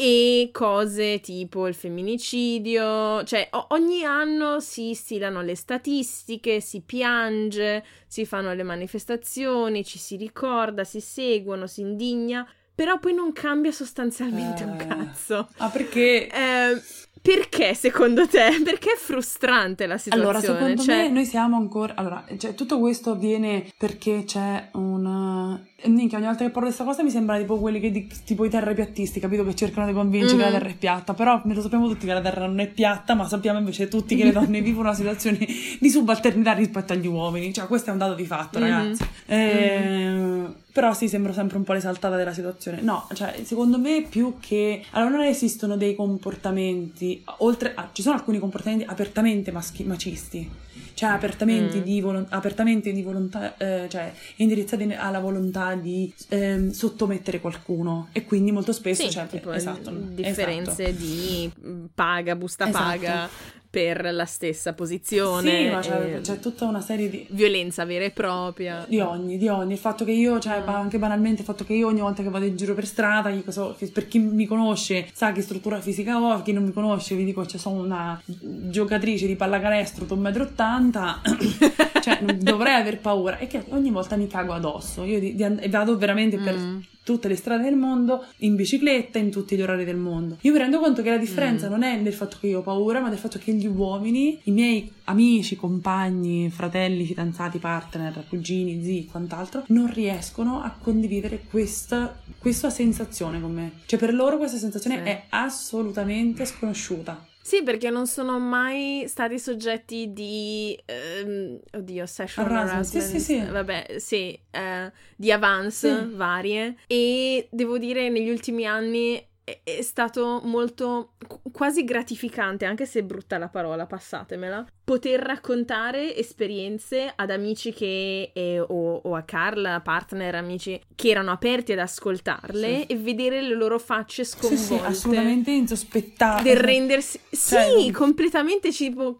E cose tipo il femminicidio, cioè o- ogni anno si stilano le statistiche, si piange, si fanno le manifestazioni, ci si ricorda, si seguono, si indigna, però poi non cambia sostanzialmente eh, un cazzo.
Ah, perché?
Eh, perché secondo te? Perché è frustrante la situazione?
Allora, secondo cioè... me noi siamo ancora... Allora, cioè, tutto questo avviene perché c'è un... Minchia, ogni volta che parlo di questa cosa mi sembra tipo quelli che di, tipo i terrapiattisti, capito? Che cercano di convincere mm-hmm. che la mm-hmm. terra è piatta. Però lo sappiamo tutti che la terra non è piatta, ma sappiamo invece tutti che le donne vivono una situazione di subalternità rispetto agli uomini. Cioè, questo è un dato di fatto, mm-hmm. ragazzi. Eh, mm-hmm. Però sì, sembra sempre un po' l'esaltata della situazione. No, cioè, secondo me più che... Allora, non esistono dei comportamenti, oltre a... Ci sono alcuni comportamenti apertamente maschi- macisti, cioè apertamente, mm. di, volo- apertamente di volontà, eh, cioè indirizzati alla volontà di eh, sottomettere qualcuno. E quindi molto spesso...
Sì,
cioè,
tipo, esatto, differenze esatto. di paga, busta esatto. paga per la stessa posizione.
Sì, ma c'è, c'è, tutta una serie di...
Violenza vera e propria.
Di ogni, di ogni. Il fatto che io, cioè, mm. anche banalmente, il fatto che io ogni volta che vado in giro per strada, so, per chi mi conosce sa che struttura fisica ho, chi non mi conosce vi dico, cioè, sono una giocatrice di pallacanestro da 1,80 m, cioè, dovrei aver paura. E che ogni volta mi cago addosso. Io di, di, vado veramente per... Mm tutte le strade del mondo, in bicicletta, in tutti gli orari del mondo. Io mi rendo conto che la differenza mm. non è nel fatto che io ho paura, ma del fatto che gli uomini, i miei amici, compagni, fratelli, fidanzati, partner, cugini, zii, quant'altro, non riescono a condividere questa, questa sensazione con me. Cioè per loro questa sensazione sì. è assolutamente sconosciuta.
Sì, perché non sono mai stati soggetti di... Um, oddio, sexual harassment.
Sì, sì, sì.
Vabbè, sì, uh, di avance sì. varie. E devo dire, negli ultimi anni è, è stato molto quasi gratificante, anche se è brutta la parola, passatemela, poter raccontare esperienze ad amici che, eh, o, o, a Carla, partner, amici che erano aperti ad ascoltarle sì. e vedere le loro facce sconvolte. Sì, sì
assolutamente insospettate.
Del rendersi... Cioè, sì, non... completamente tipo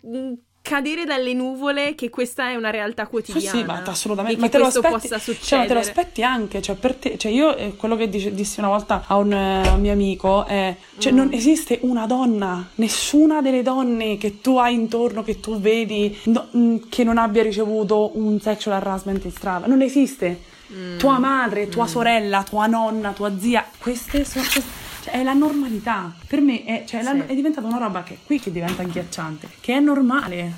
cadere dalle nuvole che questa è una realtà quotidiana.
Sì, sì ma assolutamente. ma te lo aspetti, possa succedere. Cioè, te lo aspetti anche, cioè per te, cioè io eh, quello che dice, dissi una volta a un, un mio amico è, cioè mm. non esiste una donna, nessuna delle donne che tu hai intorno, che tu vedi, no, mm, che non abbia ricevuto un sexual harassment in strada, non esiste. Mm. Tua madre, tua mm. sorella, tua nonna, tua zia, queste sono... Queste, cioè, è la normalità. Per me è, cioè, sì. è, diventata una roba che è qui che diventa agghiacciante, che è normale.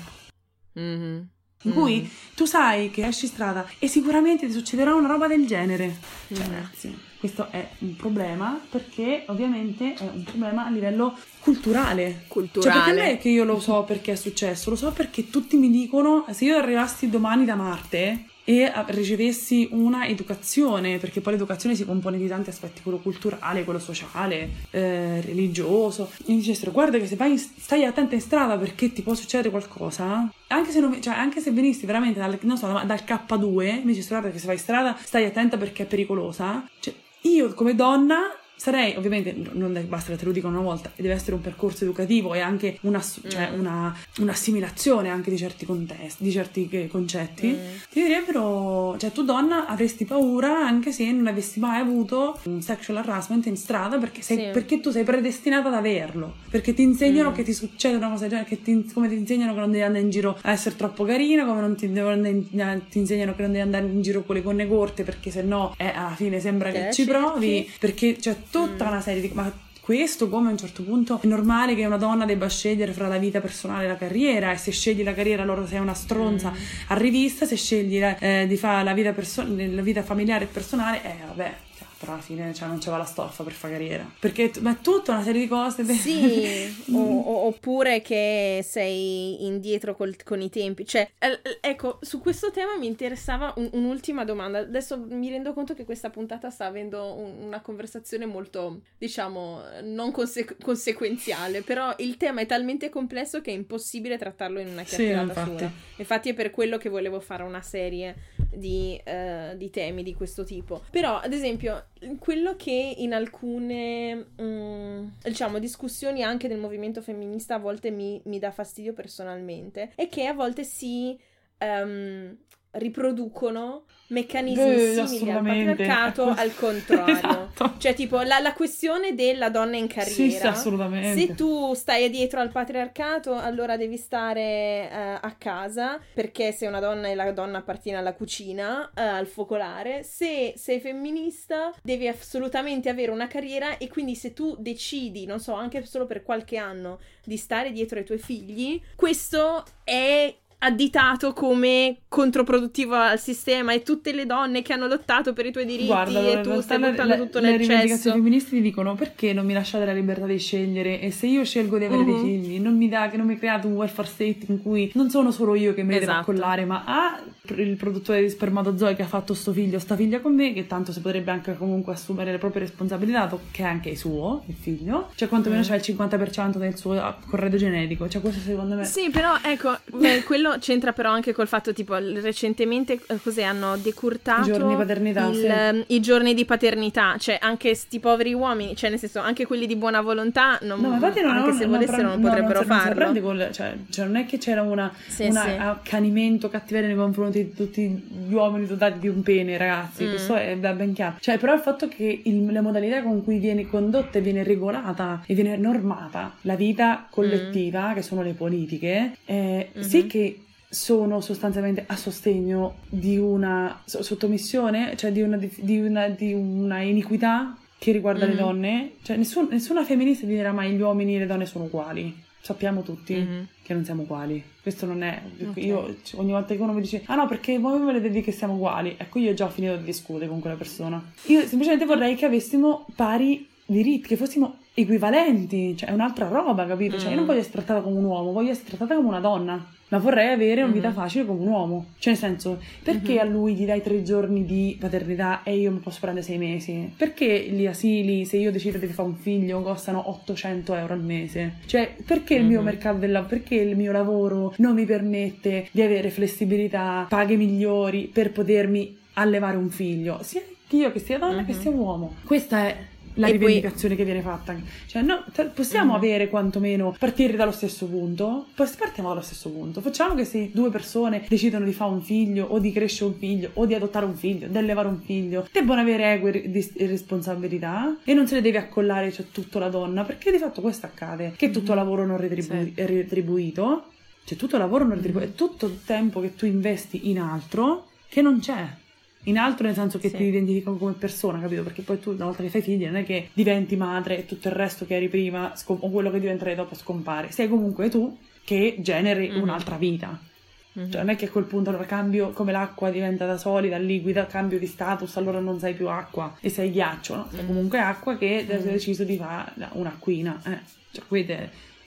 Mm-hmm. In cui mm-hmm. tu sai che esci strada e sicuramente ti succederà una roba del genere. Cioè, mm-hmm. ragazzi, questo è un problema perché ovviamente è un problema a livello culturale.
Culturale.
Cioè, perché non è che io lo so perché è successo, lo so perché tutti mi dicono se io arrivassi domani da Marte e ricevessi una educazione, perché poi l'educazione si compone di tanti aspetti, quello culturale, quello sociale, eh, religioso. E mi dicessero, guarda che se vai, stai attenta in strada perché ti può succedere qualcosa, anche se, non, cioè, anche se venissi veramente dal, so, dal K2, mi dicessero, guarda che se vai in strada stai attenta perché è pericolosa. Cioè, io come donna sarei, ovviamente non basta che te lo dico una volta, deve essere un percorso educativo e anche una, cioè mm. una, un'assimilazione anche di certi contesti, di certi concetti, mm. ti direbbero, cioè tu donna avresti paura anche se non avessi mai avuto un sexual harassment in strada perché, sei, sì. perché tu sei predestinata ad averlo, perché ti insegnano mm. che ti succede una cosa del genere, ti, come ti insegnano che non devi andare in giro a essere troppo carina, come non ti, in, ti insegnano che non devi andare in giro con le conne corte perché sennò eh, alla fine sembra che, che ci provi, perché cioè tutta mm. una serie di... Ma questo come a un certo punto è normale che una donna debba scegliere fra la vita personale e la carriera e se scegli la carriera allora sei una stronza mm. a rivista, se scegli eh, di fare la vita, perso- la vita familiare e personale, eh vabbè, però alla fine cioè, non c'era la stoffa per fare carriera. Perché ma è tutta una serie di cose.
Sì, o, oppure che sei indietro col, con i tempi. Cioè, ecco, su questo tema mi interessava un, un'ultima domanda. Adesso mi rendo conto che questa puntata sta avendo un, una conversazione molto, diciamo, non conse- conseguenziale, però il tema è talmente complesso che è impossibile trattarlo in una chiacchierata sì, infatti. sola. Infatti è per quello che volevo fare una serie di, uh, di temi di questo tipo. Però, ad esempio, quello che in alcune um, diciamo discussioni anche del movimento femminista a volte mi, mi dà fastidio personalmente è che a volte si um, riproducono meccanismi Beh, simili al patriarcato al contrario. esatto. Cioè, tipo, la, la, questione della donna in carriera. Sì, sì,
assolutamente.
Se tu stai dietro al patriarcato, allora devi stare uh, a casa, perché sei una donna e la donna appartiene alla cucina, uh, al focolare. Se sei femminista, devi assolutamente avere una carriera e quindi se tu decidi, non so, anche solo per qualche anno, di stare dietro ai tuoi figli, questo è additato come controproduttivo al sistema e tutte le donne che hanno lottato per i tuoi diritti Guarda, e tu stai buttando tutto nel cesso. Le rivendicazioni
femministi ti dicono perché non mi lasciate la libertà di scegliere e se io scelgo di avere uh-huh. dei figli non mi dà che non mi create un welfare state in cui non sono solo io che mi esatto. devo accollare ma ha il produttore di spermatozoi che ha fatto sto figlio sta figlia con me che tanto si potrebbe anche comunque assumere le proprie responsabilità che è anche suo il figlio cioè quantomeno mm. c'è il 50% del suo corredo genetico cioè questo secondo me
sì però ecco beh, quello c'entra però anche col fatto, tipo, recentemente eh, cos'è, hanno decurtato
I giorni di paternità,
il,
sì.
Ehm, i giorni di paternità, cioè anche sti poveri uomini, cioè nel senso anche quelli di buona volontà, non, no, non, anche non, se volessero non, potrebbero non, farlo. Non
col, cioè, cioè, non è che c'era una, sì, una sì. accanimento, cattiveria nei confronti di tutti gli uomini dotati di un pene, ragazzi, mm. questo è ben chiaro. Cioè, però il fatto che il, la modalità con cui viene condotta e viene regolata e viene normata la vita collettiva, mm. che sono le politiche, eh, mm-hmm. sì che sono sostanzialmente a sostegno di una sottomissione, cioè di una, di una, di una iniquità che riguarda mm-hmm. le donne. Cioè nessun, nessuna femminista dirà mai gli uomini e le donne sono uguali. Sappiamo tutti mm-hmm. che non siamo uguali. Questo non è. Okay. Io ogni volta che uno mi dice: Ah no, perché voi mi volete dire che siamo uguali. Ecco, io ho già finito di discutere con quella persona. Io semplicemente vorrei che avessimo pari diritti, che fossimo equivalenti, cioè è un'altra roba, capito? Cioè io non
Mm.
voglio essere trattata come un uomo, voglio essere trattata come una donna, ma vorrei avere una vita
Mhm.
facile come un uomo. Cioè nel senso, perché
Mhm.
a lui gli dai tre giorni di paternità e io mi posso prendere sei mesi? Perché gli asili, se io decido di fare un figlio, costano 800 euro al mese? Cioè, perché il mio
Mhm.
mercato del lavoro, perché il mio lavoro non mi permette di avere flessibilità, paghe migliori per potermi allevare un figlio? Sia io che sia donna che
Mhm.
sia uomo. Questa è la
E poi-
rivendicazione che viene fatta. Cioè, no, possiamo
Mhm.
avere quantomeno partire dallo stesso punto? Poi partiamo dallo stesso punto. Facciamo che se due persone decidono di fare un figlio, o di crescere un figlio, o di adottare un figlio, di allevare un figlio, debbano avere dis- responsabilità e non se le deve accollare cioè, tutto la donna, perché di fatto questo accade, che tutto
Mhm.
lavoro non retribu-
Sì.
è retribuito, cioè tutto lavoro non retribuito,
Mhm.
è tutto il tempo che tu investi in altro che non c'è. In altro nel senso che
Sì.
ti identificano come persona, capito? Perché poi tu una volta che fai figli non è che diventi madre e tutto il resto che eri prima scom- o quello che diventerai dopo scompare. Sei comunque tu che generi
Mhm.
un'altra vita.
Mhm.
Cioè non è che a quel punto allora cambio come l'acqua diventa da solida, liquida, cambio di status, allora non sei più acqua e sei ghiaccio, no? Sei
Mm.
comunque acqua che hai
Mm.
deciso di fare un'acquina. Eh. Cioè, quindi-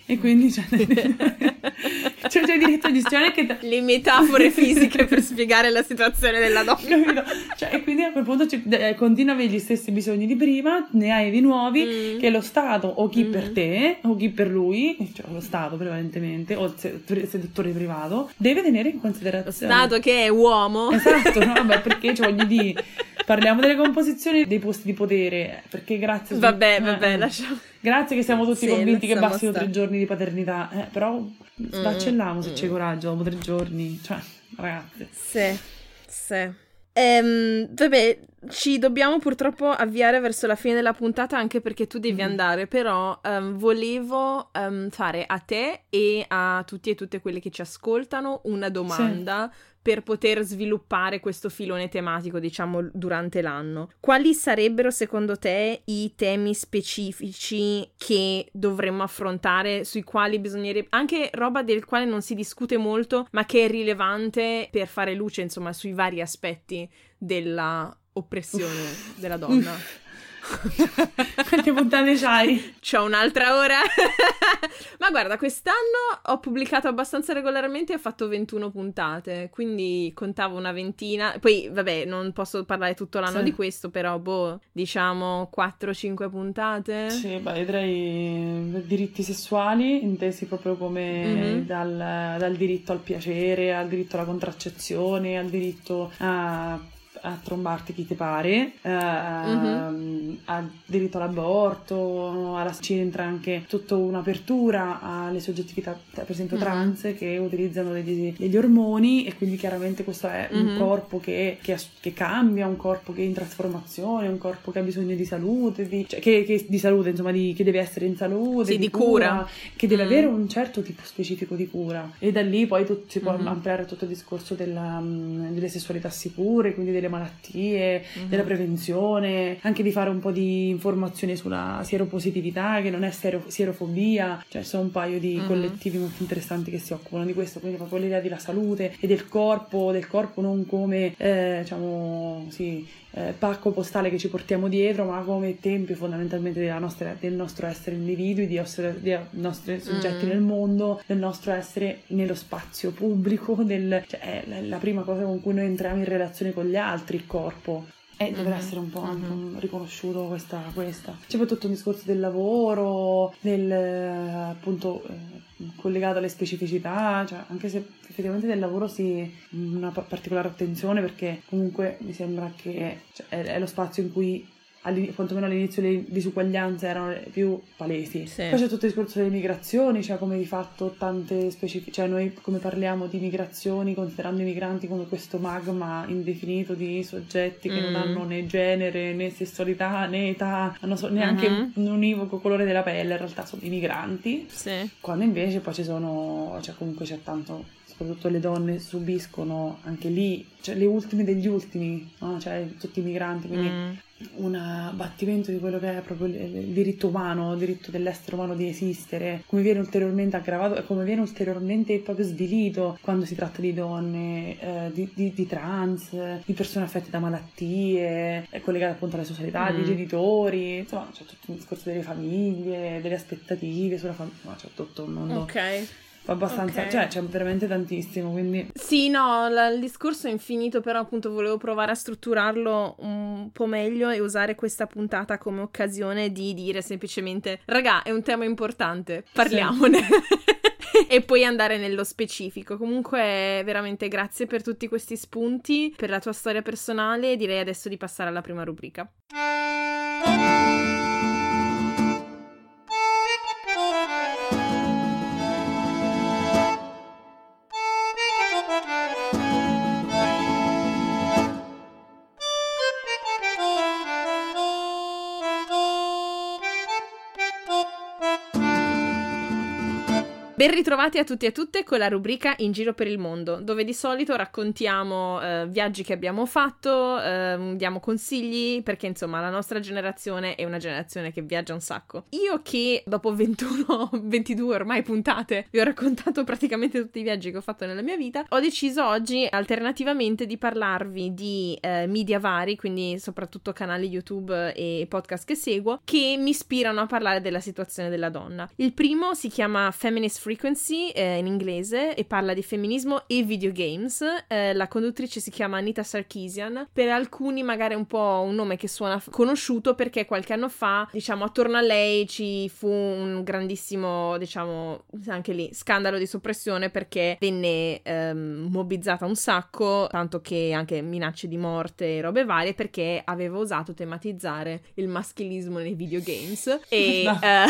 e quindi cioè, c'è diritto di gestione che
Le metafore fisiche per spiegare la situazione della donna.
Cioè, e quindi a quel punto ci- eh, continui a avere gli stessi bisogni di prima, ne hai di nuovi,
Mm.
che lo Stato o chi
Mm.
per te o chi per lui, cioè lo Stato prevalentemente, o il se- il settore privato, deve tenere in
Lo
considerazione.
Stato che è uomo.
Esatto, no? Vabbè, perché cioè, voglio dire, parliamo delle composizioni dei posti di potere, perché grazie...
Vabbè,
eh,
vabbè,
eh.
lasciamo.
Grazie che siamo tutti
Sì,
convinti che bastino tre giorni di paternità, eh, però sbaccelliamo se
mm.
c'è coraggio dopo tre giorni, cioè, ragazzi.
Sì, sì. Ehm, vabbè, ci dobbiamo purtroppo avviare verso la fine della puntata anche perché tu devi
Mhm.
andare, però ehm, volevo ehm, fare a te e a tutti e tutte quelle che ci ascoltano una domanda per poter sviluppare questo filone tematico, diciamo, durante l'anno. Quali sarebbero secondo te i temi specifici che dovremmo affrontare, sui quali bisognerebbe anche roba del quale non si discute molto, ma che è rilevante per fare luce, insomma, sui vari aspetti della oppressione della donna.
Quante puntate c'hai?
C'ho un'altra ora. Ma guarda, quest'anno ho pubblicato abbastanza regolarmente e ho fatto 21 puntate, quindi contavo una ventina. Poi, vabbè, non posso parlare tutto l'anno
Sì.
di questo, però, boh, diciamo 4-5 puntate.
Sì, beh, vedrei diritti sessuali intesi proprio come
Mhm.
dal, dal diritto al piacere, al diritto alla contraccezione, al diritto a, a trombarti chi ti pare, ehm, al diritto all'aborto, alla, ci entra anche tutta un'apertura alle soggettività, per esempio
Mhm.
trans, che utilizzano degli, degli ormoni e quindi chiaramente questo è un
Mhm.
corpo che, che che cambia, un corpo che è in trasformazione, un corpo che ha bisogno di salute, di, cioè che, che- di salute, insomma, di- che deve essere in salute,
Sì, di cura.
che deve
Mm.
avere un certo tipo specifico di cura. E da lì poi tu- si può ampliare tutto il discorso della, mm, delle sessualità sicure, quindi delle malattie,
Mhm.
della prevenzione, anche di fare un po' di informazione sulla sieropositività, che non è sero- sierofobia, cioè sono un paio di
Mhm.
collettivi molto interessanti che si occupano di questo, quindi proprio l'idea della salute e del corpo, del corpo non come, eh, diciamo, sì, eh, pacco postale che ci portiamo dietro, ma come tempio fondamentalmente della nostra- del nostro essere individui, di essere di nostri soggetti
Mm.
nel mondo, del nostro essere nello spazio pubblico, del, cioè è la prima cosa con cui noi entriamo in relazione con gli altri, il corpo. E deve
Mhm,
essere un po'
mhm.
un- riconosciuto questa, questa. C'è poi tutto un discorso del lavoro, del eh, appunto eh, collegato alle specificità, cioè anche se effettivamente del lavoro si una pa- particolare attenzione perché comunque mi sembra che cioè, è, è lo spazio in cui quantomeno all'inizio le disuguaglianze erano più palesi.
Sì.
Poi c'è tutto il discorso delle migrazioni, cioè come di fatto tante specifiche, cioè noi come parliamo di migrazioni considerando i migranti come questo magma indefinito di soggetti che non
Mm.
hanno né genere né sessualità né età, hanno so- neanche
Mhm.
un univoco colore della pelle, in realtà sono i migranti,
Sì.
quando invece poi ci sono, cioè comunque c'è tanto, soprattutto le donne subiscono anche lì, cioè le ultime degli ultimi, no? cioè tutti i migranti, quindi
Mm.
Un abbattimento di quello che è proprio il, il diritto umano, il diritto dell'essere umano di esistere, come viene ulteriormente aggravato e come viene ulteriormente proprio svilito quando si tratta di donne, eh, di, di, di, trans, di persone affette da malattie, collegate appunto alla socialità, mm. di genitori, insomma c'è tutto un discorso delle famiglie, delle aspettative sulla famiglia, c'è tutto un mondo.
Ok
abbastanza, okay. cioè c'è veramente tantissimo, quindi...
Sì, no, la, il discorso è infinito, però appunto volevo provare a strutturarlo un po' meglio e usare questa puntata come occasione di dire semplicemente, raga, è un tema importante, parliamone. Sì. e poi andare nello specifico. Comunque, veramente grazie per tutti questi spunti, per la tua storia personale. Direi adesso di passare alla prima rubrica. Ben ritrovati a tutti e a tutte con la rubrica In giro per il mondo, dove di solito raccontiamo eh, viaggi che abbiamo fatto, eh, diamo consigli, perché insomma la nostra generazione è una generazione che viaggia un sacco. Io che dopo 21, 22 ormai puntate vi ho raccontato praticamente tutti i viaggi che ho fatto nella mia vita, ho deciso oggi alternativamente di parlarvi di eh, media vari, quindi soprattutto canali YouTube e podcast che seguo, che mi ispirano a parlare della situazione della donna. Il primo si chiama Feminist Free Frequency eh, in inglese e parla di femminismo e videogames. Eh, la conduttrice si chiama Anita Sarkeesian. Per alcuni magari è un po' un nome che suona conosciuto perché qualche anno fa, diciamo, attorno a lei ci fu un grandissimo, diciamo, anche lì, scandalo di soppressione perché venne ehm, mobbizzata un sacco, tanto che anche minacce di morte e robe varie perché aveva osato tematizzare il maschilismo nei videogames. E... No. Eh,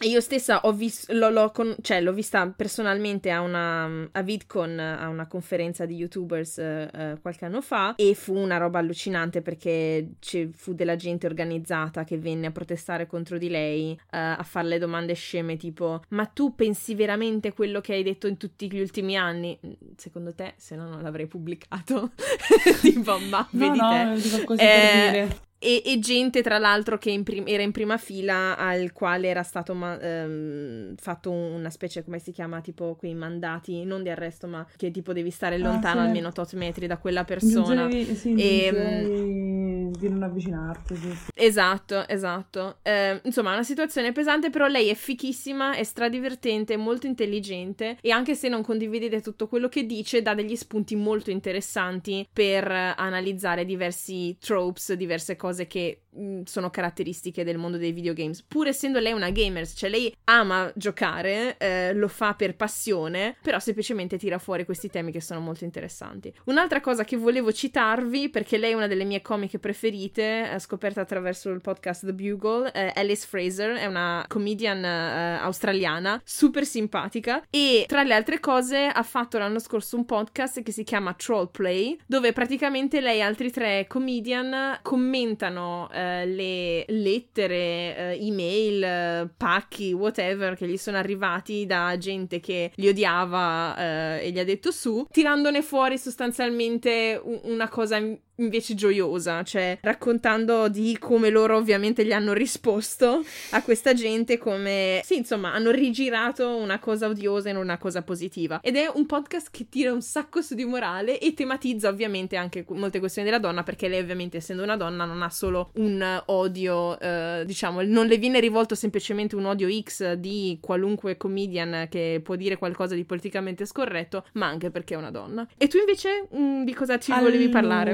io stessa ho visto, l'ho, l'ho, con, cioè, l'ho, vista personalmente a una a VidCon, a una conferenza di youtubers uh, qualche anno fa e fu una roba allucinante perché ci fu della gente organizzata che venne a protestare contro di lei, uh, a farle domande sceme tipo ma tu pensi veramente quello che hai detto in tutti gli ultimi anni? Secondo te, se no non l'avrei pubblicato. tipo, ma
no,
vedi
no,
te.
Dico così eh, per dire.
E, e, gente, tra l'altro, che in prim- era in prima fila al quale era stato ma- ehm, fatto una specie, come si chiama, tipo quei mandati, non di arresto, ma che tipo devi stare ah, lontano ah, sì. almeno tot metri da quella persona.
Giungevi, sì, e, ehm, di non avvicinarti. Sì.
Esatto, esatto. Eh, insomma, è una situazione pesante, però lei è fichissima, è stradivertente, molto intelligente e anche se non condividete tutto quello che dice, dà degli spunti molto interessanti per analizzare diversi tropes, diverse cose cose che mh, mm, sono caratteristiche del mondo dei videogames. Pur essendo lei una gamer, cioè lei ama giocare, eh, lo fa per passione, però semplicemente tira fuori questi temi che sono molto interessanti. Un'altra cosa che volevo citarvi, perché lei è una delle mie comiche preferite, scoperta attraverso il podcast The Bugle, eh, Alice Fraser, è una comedian eh, australiana, super simpatica e tra le altre cose ha fatto l'anno scorso un podcast che si chiama Troll Play, dove praticamente lei e altri tre comedian commentano commentano eh, le lettere, eh, email, eh, pacchi, whatever che gli sono arrivati da gente che li odiava eh, e gli ha detto su, tirandone fuori sostanzialmente un- una cosa invece gioiosa, cioè raccontando di come loro ovviamente gli hanno risposto a questa gente, come sì, insomma, hanno rigirato una cosa odiosa in una cosa positiva. Ed è un podcast che tira un sacco su di morale e tematizza ovviamente anche molte questioni della donna, perché lei ovviamente essendo una donna non ha solo un odio, eh, diciamo, non le viene rivolto semplicemente un odio X di qualunque comedian che può dire qualcosa di politicamente scorretto, ma anche perché è una donna. E tu invece mh, mm, di cosa ci allora... volevi parlare?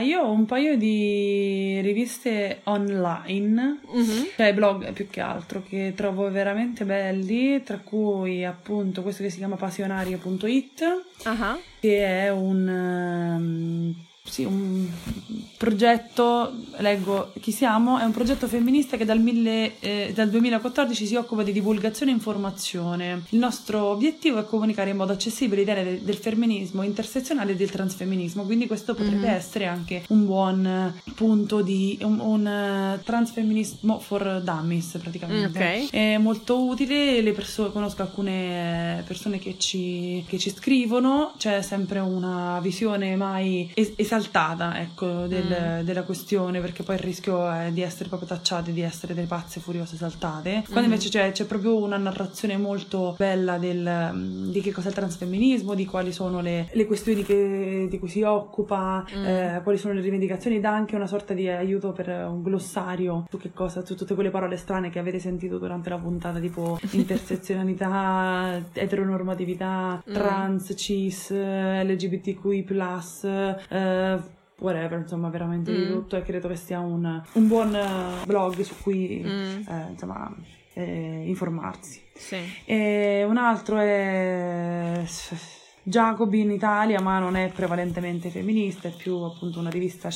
Io ho un paio di riviste online, mm-hmm. cioè blog più che altro, che trovo veramente belli, tra cui appunto questo che si chiama passionario.it, uh-huh. che è un... Um, sì, un progetto, leggo chi siamo, è un progetto femminista che dal, mille, eh, dal, 2014 si occupa di divulgazione e informazione. Il nostro obiettivo è comunicare in modo accessibile l'idea del, del femminismo intersezionale e del transfemminismo, quindi questo potrebbe mm-hmm. essere anche un buon punto di un, un uh, transfemminismo for dummies praticamente.
Okay.
È molto utile, le persone, conosco alcune persone che ci, che ci scrivono, c'è sempre una visione mai es- esaltata, ecco, del, mm. della questione, perché poi il rischio è di essere proprio tacciate, di essere delle pazze furiose esaltate. Quando mm. invece c'è, c'è, proprio una narrazione molto bella del, di che cos'è il transfemminismo, di quali sono le, le questioni che, di cui si occupa, mm. eh, quali sono le rivendicazioni, dà anche una sorta di aiuto per un glossario su che cosa, su tutte quelle parole strane che avete sentito durante la puntata, tipo intersezionalità, eteronormatività, mm. trans, cis, LGBTQI, eh, whatever, insomma, veramente mm. di tutto. E credo che sia un, un buon eh, blog su cui mm. eh, insomma, eh, informarsi.
Sì.
E un altro è Jacobi in Italia, ma non è prevalentemente femminista, è più appunto una rivista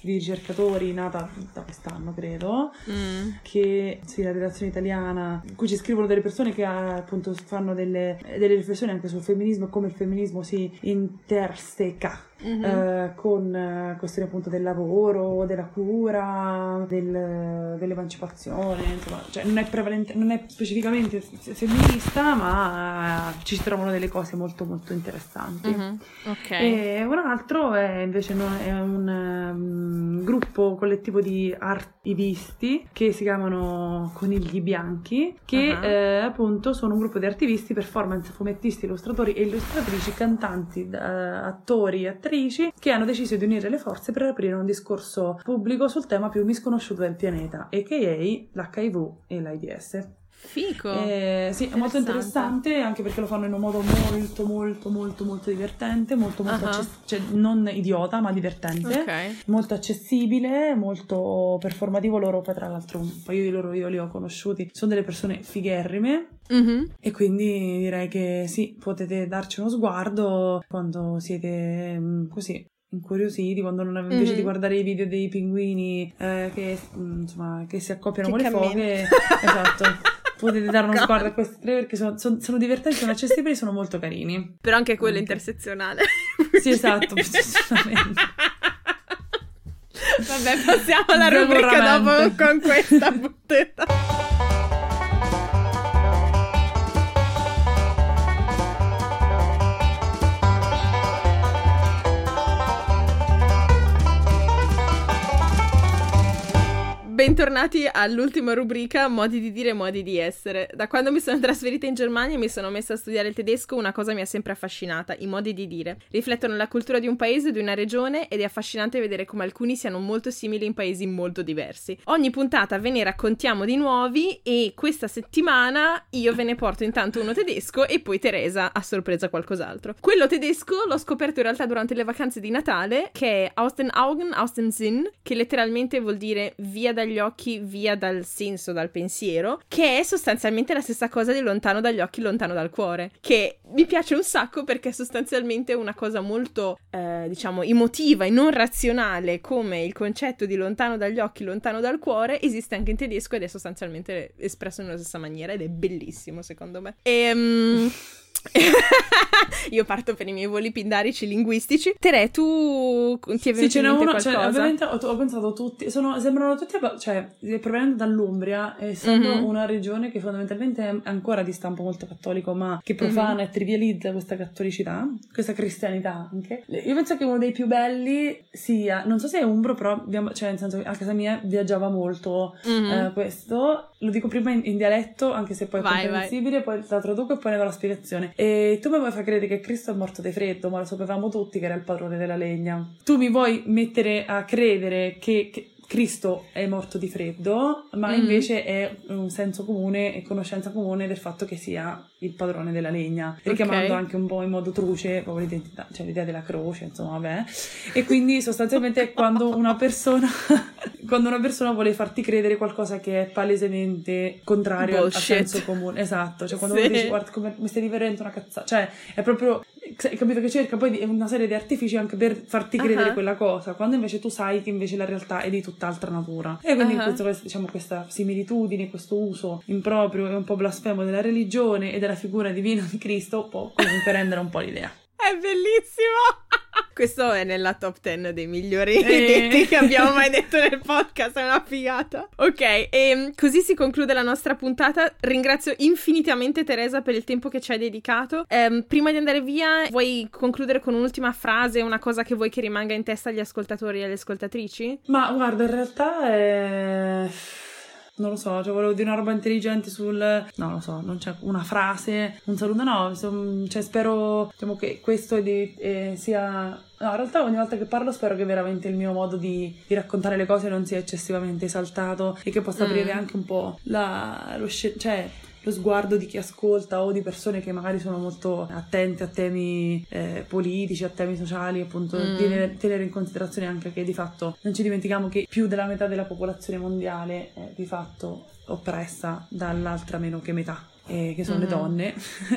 di ricercatori nata da quest'anno, credo, mm. che sì, la redazione italiana, in cui ci scrivono delle persone che appunto fanno delle, delle riflessioni anche sul femminismo e come il femminismo si interseca mm-hmm. eh, con eh, questioni appunto del lavoro, della cura, del, dell'emancipazione, insomma, cioè non è, prevalente, non è specificamente femminista, ma eh, ci si trovano delle cose molto molto interessanti.
Mm-hmm. Okay.
E un altro è invece no, è un um, gruppo collettivo di artivisti che si chiamano Conigli Bianchi, che uh-huh. eh, appunto sono un gruppo di artivisti, performance, fumettisti, illustratori e illustratrici, cantanti, uh, attori, attrici attrici che hanno deciso di unire le forze per aprire un discorso pubblico sul tema più misconosciuto del pianeta, a.k.a. l'HIV e l'AIDS.
Fico.
Eh, sì, è molto interessante anche perché lo fanno in un modo molto, molto, molto, molto divertente, molto, molto uh-huh. access- cioè non idiota, ma divertente.
Okay.
Molto accessibile, molto performativo. Loro, poi, tra l'altro, un paio di loro io li ho conosciuti. Sono delle persone figherrime.
Uh-huh.
E quindi direi che sì, potete darci uno sguardo quando siete mm, così incuriositi quando non invece mm-hmm. di guardare i video dei pinguini eh, che, mm, insomma, che si accoppiano che con le foghe esatto potete dare uno sguardo a questi tre perché sono, sono, sono divertenti, sono accessibili e sono molto carini.
Però anche quello anche. intersezionale.
sì, esatto,
Vabbè, passiamo alla rubrica dopo con questa buttetta. Bentornati all'ultima rubrica Modi di dire, modi di essere. Da quando mi sono trasferita in Germania e mi sono messa a studiare il tedesco, una cosa mi ha sempre affascinata, i modi di dire. Riflettono la cultura di un paese di una regione ed è affascinante vedere come alcuni siano molto simili in paesi molto diversi. Ogni puntata ve ne raccontiamo di nuovi e questa settimana io ve ne porto intanto uno tedesco e poi Teresa a sorpresa qualcos'altro. Quello tedesco l'ho scoperto in realtà durante le vacanze di Natale, che è Aus den Augen, aus dem Sinn, che letteralmente vuol dire via da dagli occhi, via dal senso, dal pensiero, che è sostanzialmente la stessa cosa di lontano dagli occhi, lontano dal cuore, che mi piace un sacco perché è sostanzialmente una cosa molto, eh, diciamo, emotiva e non razionale, come il concetto di lontano dagli occhi, lontano dal cuore, esiste anche in tedesco ed è sostanzialmente espresso nella stessa maniera ed è bellissimo secondo me. E... Um... Io parto per i miei voli pindarici linguistici. Tere, tu ti è venuto sì, ce n'è uno, cioè,
ovviamente ho, ho, pensato tutti, sono, sembrano tutti, cioè, provenendo dall'Umbria, essendo mm-hmm. una regione che fondamentalmente è ancora di stampo molto cattolico, ma che profana mm-hmm. e trivializza questa cattolicità, questa cristianità anche. Io penso che uno dei più belli sia, non so se è umbro, però abbiamo, cioè, nel senso, a casa mia viaggiava molto mm-hmm. eh, questo. Lo dico prima in, in, dialetto, anche se poi è comprensibile, poi la traduco e poi ne do la spiegazione. E tu mi vuoi far credere che Cristo è morto di freddo, ma lo sapevamo tutti che era il padrone della legna. Tu mi vuoi mettere a credere che, che Cristo è morto di freddo, ma mm. invece è un senso comune e conoscenza comune del fatto che sia il padrone della legna, richiamando okay. anche un po' in modo truce proprio l'identità, cioè l'idea della croce, insomma, vabbè. E quindi sostanzialmente quando una persona quando una persona vuole farti credere qualcosa che è palesemente contrario Bullshit. al senso comune, esatto, cioè quando sì. uno dice guarda come mi stai divertendo una cazzata, cioè è proprio capito che cerca poi una serie di artifici anche per farti credere uh-huh. quella cosa, quando invece tu sai che invece la realtà è di tutt'altra natura. E quindi uh-huh. questo, diciamo, questa similitudine, questo uso improprio e un po' blasfemo della religione e della figura divina di Cristo può comunque rendere un po' l'idea.
È bellissimo! Questo è nella top 10 dei migliori e... detti che abbiamo mai detto nel podcast, è una figata. Ok, e ehm, così si conclude la nostra puntata. Ringrazio infinitamente Teresa per il tempo che ci hai dedicato. Eh, prima di andare via, vuoi concludere con un'ultima frase, una cosa che vuoi che rimanga in testa agli ascoltatori e alle ascoltatrici?
Ma guarda, in realtà è non lo so, cioè volevo dire una roba intelligente sul... No, lo so, non c'è una frase, un saluto, no, cioè spero diciamo, che questo di, eh, sia... No, in realtà ogni volta che parlo spero che veramente il mio modo di, di raccontare le cose non sia eccessivamente esaltato e che possa mm. aprire anche un po' la, lo sc- cioè lo sguardo di chi ascolta o di persone che magari sono molto attente a temi eh, politici, a temi sociali, appunto, mm. di tenere in considerazione anche che di fatto non ci dimentichiamo che più della metà della popolazione mondiale è di fatto oppressa dall'altra meno che metà. Eh, che sono mm-hmm. le donne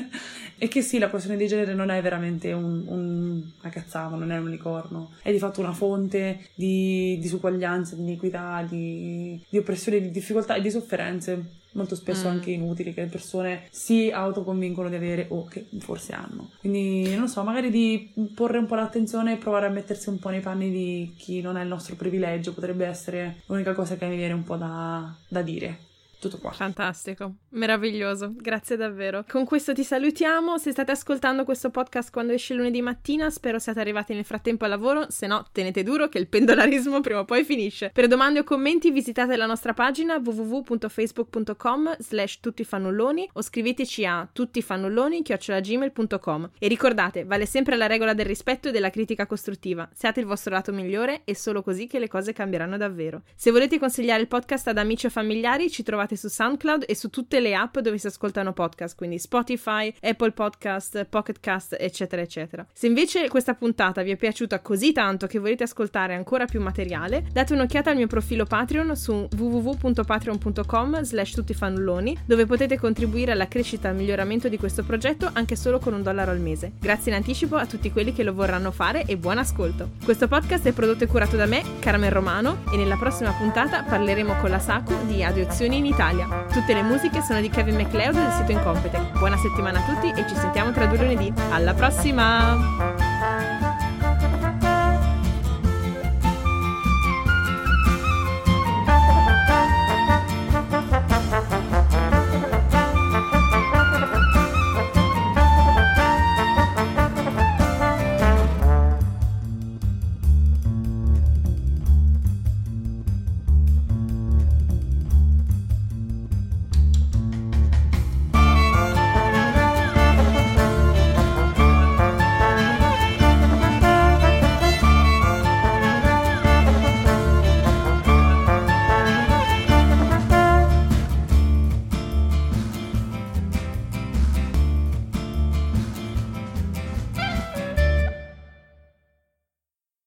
e che sì la questione di genere non è veramente un, un, una cazzata non è un licorno è di fatto una fonte di disuguaglianza di iniquità di, di oppressione di difficoltà e di sofferenze molto spesso mm. anche inutili che le persone si autoconvincono di avere o che forse hanno. Quindi non so, magari di porre un po' l'attenzione e provare a mettersi un po' nei panni di chi non ha il nostro privilegio potrebbe essere l'unica cosa che mi viene un po' da, da dire. Tutto qua.
Fantastico, meraviglioso, grazie davvero. Con questo ti salutiamo. Se state ascoltando questo podcast quando esce lunedì mattina, spero siate arrivati nel frattempo al lavoro. Se no, tenete duro che il pendolarismo prima o poi finisce. Per domande o commenti visitate la nostra pagina www.facebook.com slash tuttifannulloni o scriveteci a tuttifannulloni.gmail.com E ricordate, vale sempre la regola del rispetto e della critica costruttiva. Siate il vostro lato migliore e solo così che le cose cambieranno davvero. Se volete consigliare il podcast ad amici o familiari, ci trovate trovate su SoundCloud e su tutte le app dove si ascoltano podcast, quindi Spotify, Apple Podcast, Pocket Cast, eccetera, eccetera. Se invece questa puntata vi è piaciuta così tanto che volete ascoltare ancora più materiale, date un'occhiata al mio profilo Patreon su www.patreon.com slash tuttifannulloni, dove potete contribuire alla crescita e al miglioramento di questo progetto anche solo con un dollaro al mese. Grazie in anticipo a tutti quelli che lo vorranno fare e buon ascolto. Questo podcast è prodotto e curato da me, Carmen Romano, e nella prossima puntata parleremo con la Saku di adozioni in Italia Italia. Tutte le musiche sono di Kevin McLeod del sito Incompetech. Buona settimana a tutti e ci sentiamo tra due lunedì. Alla prossima!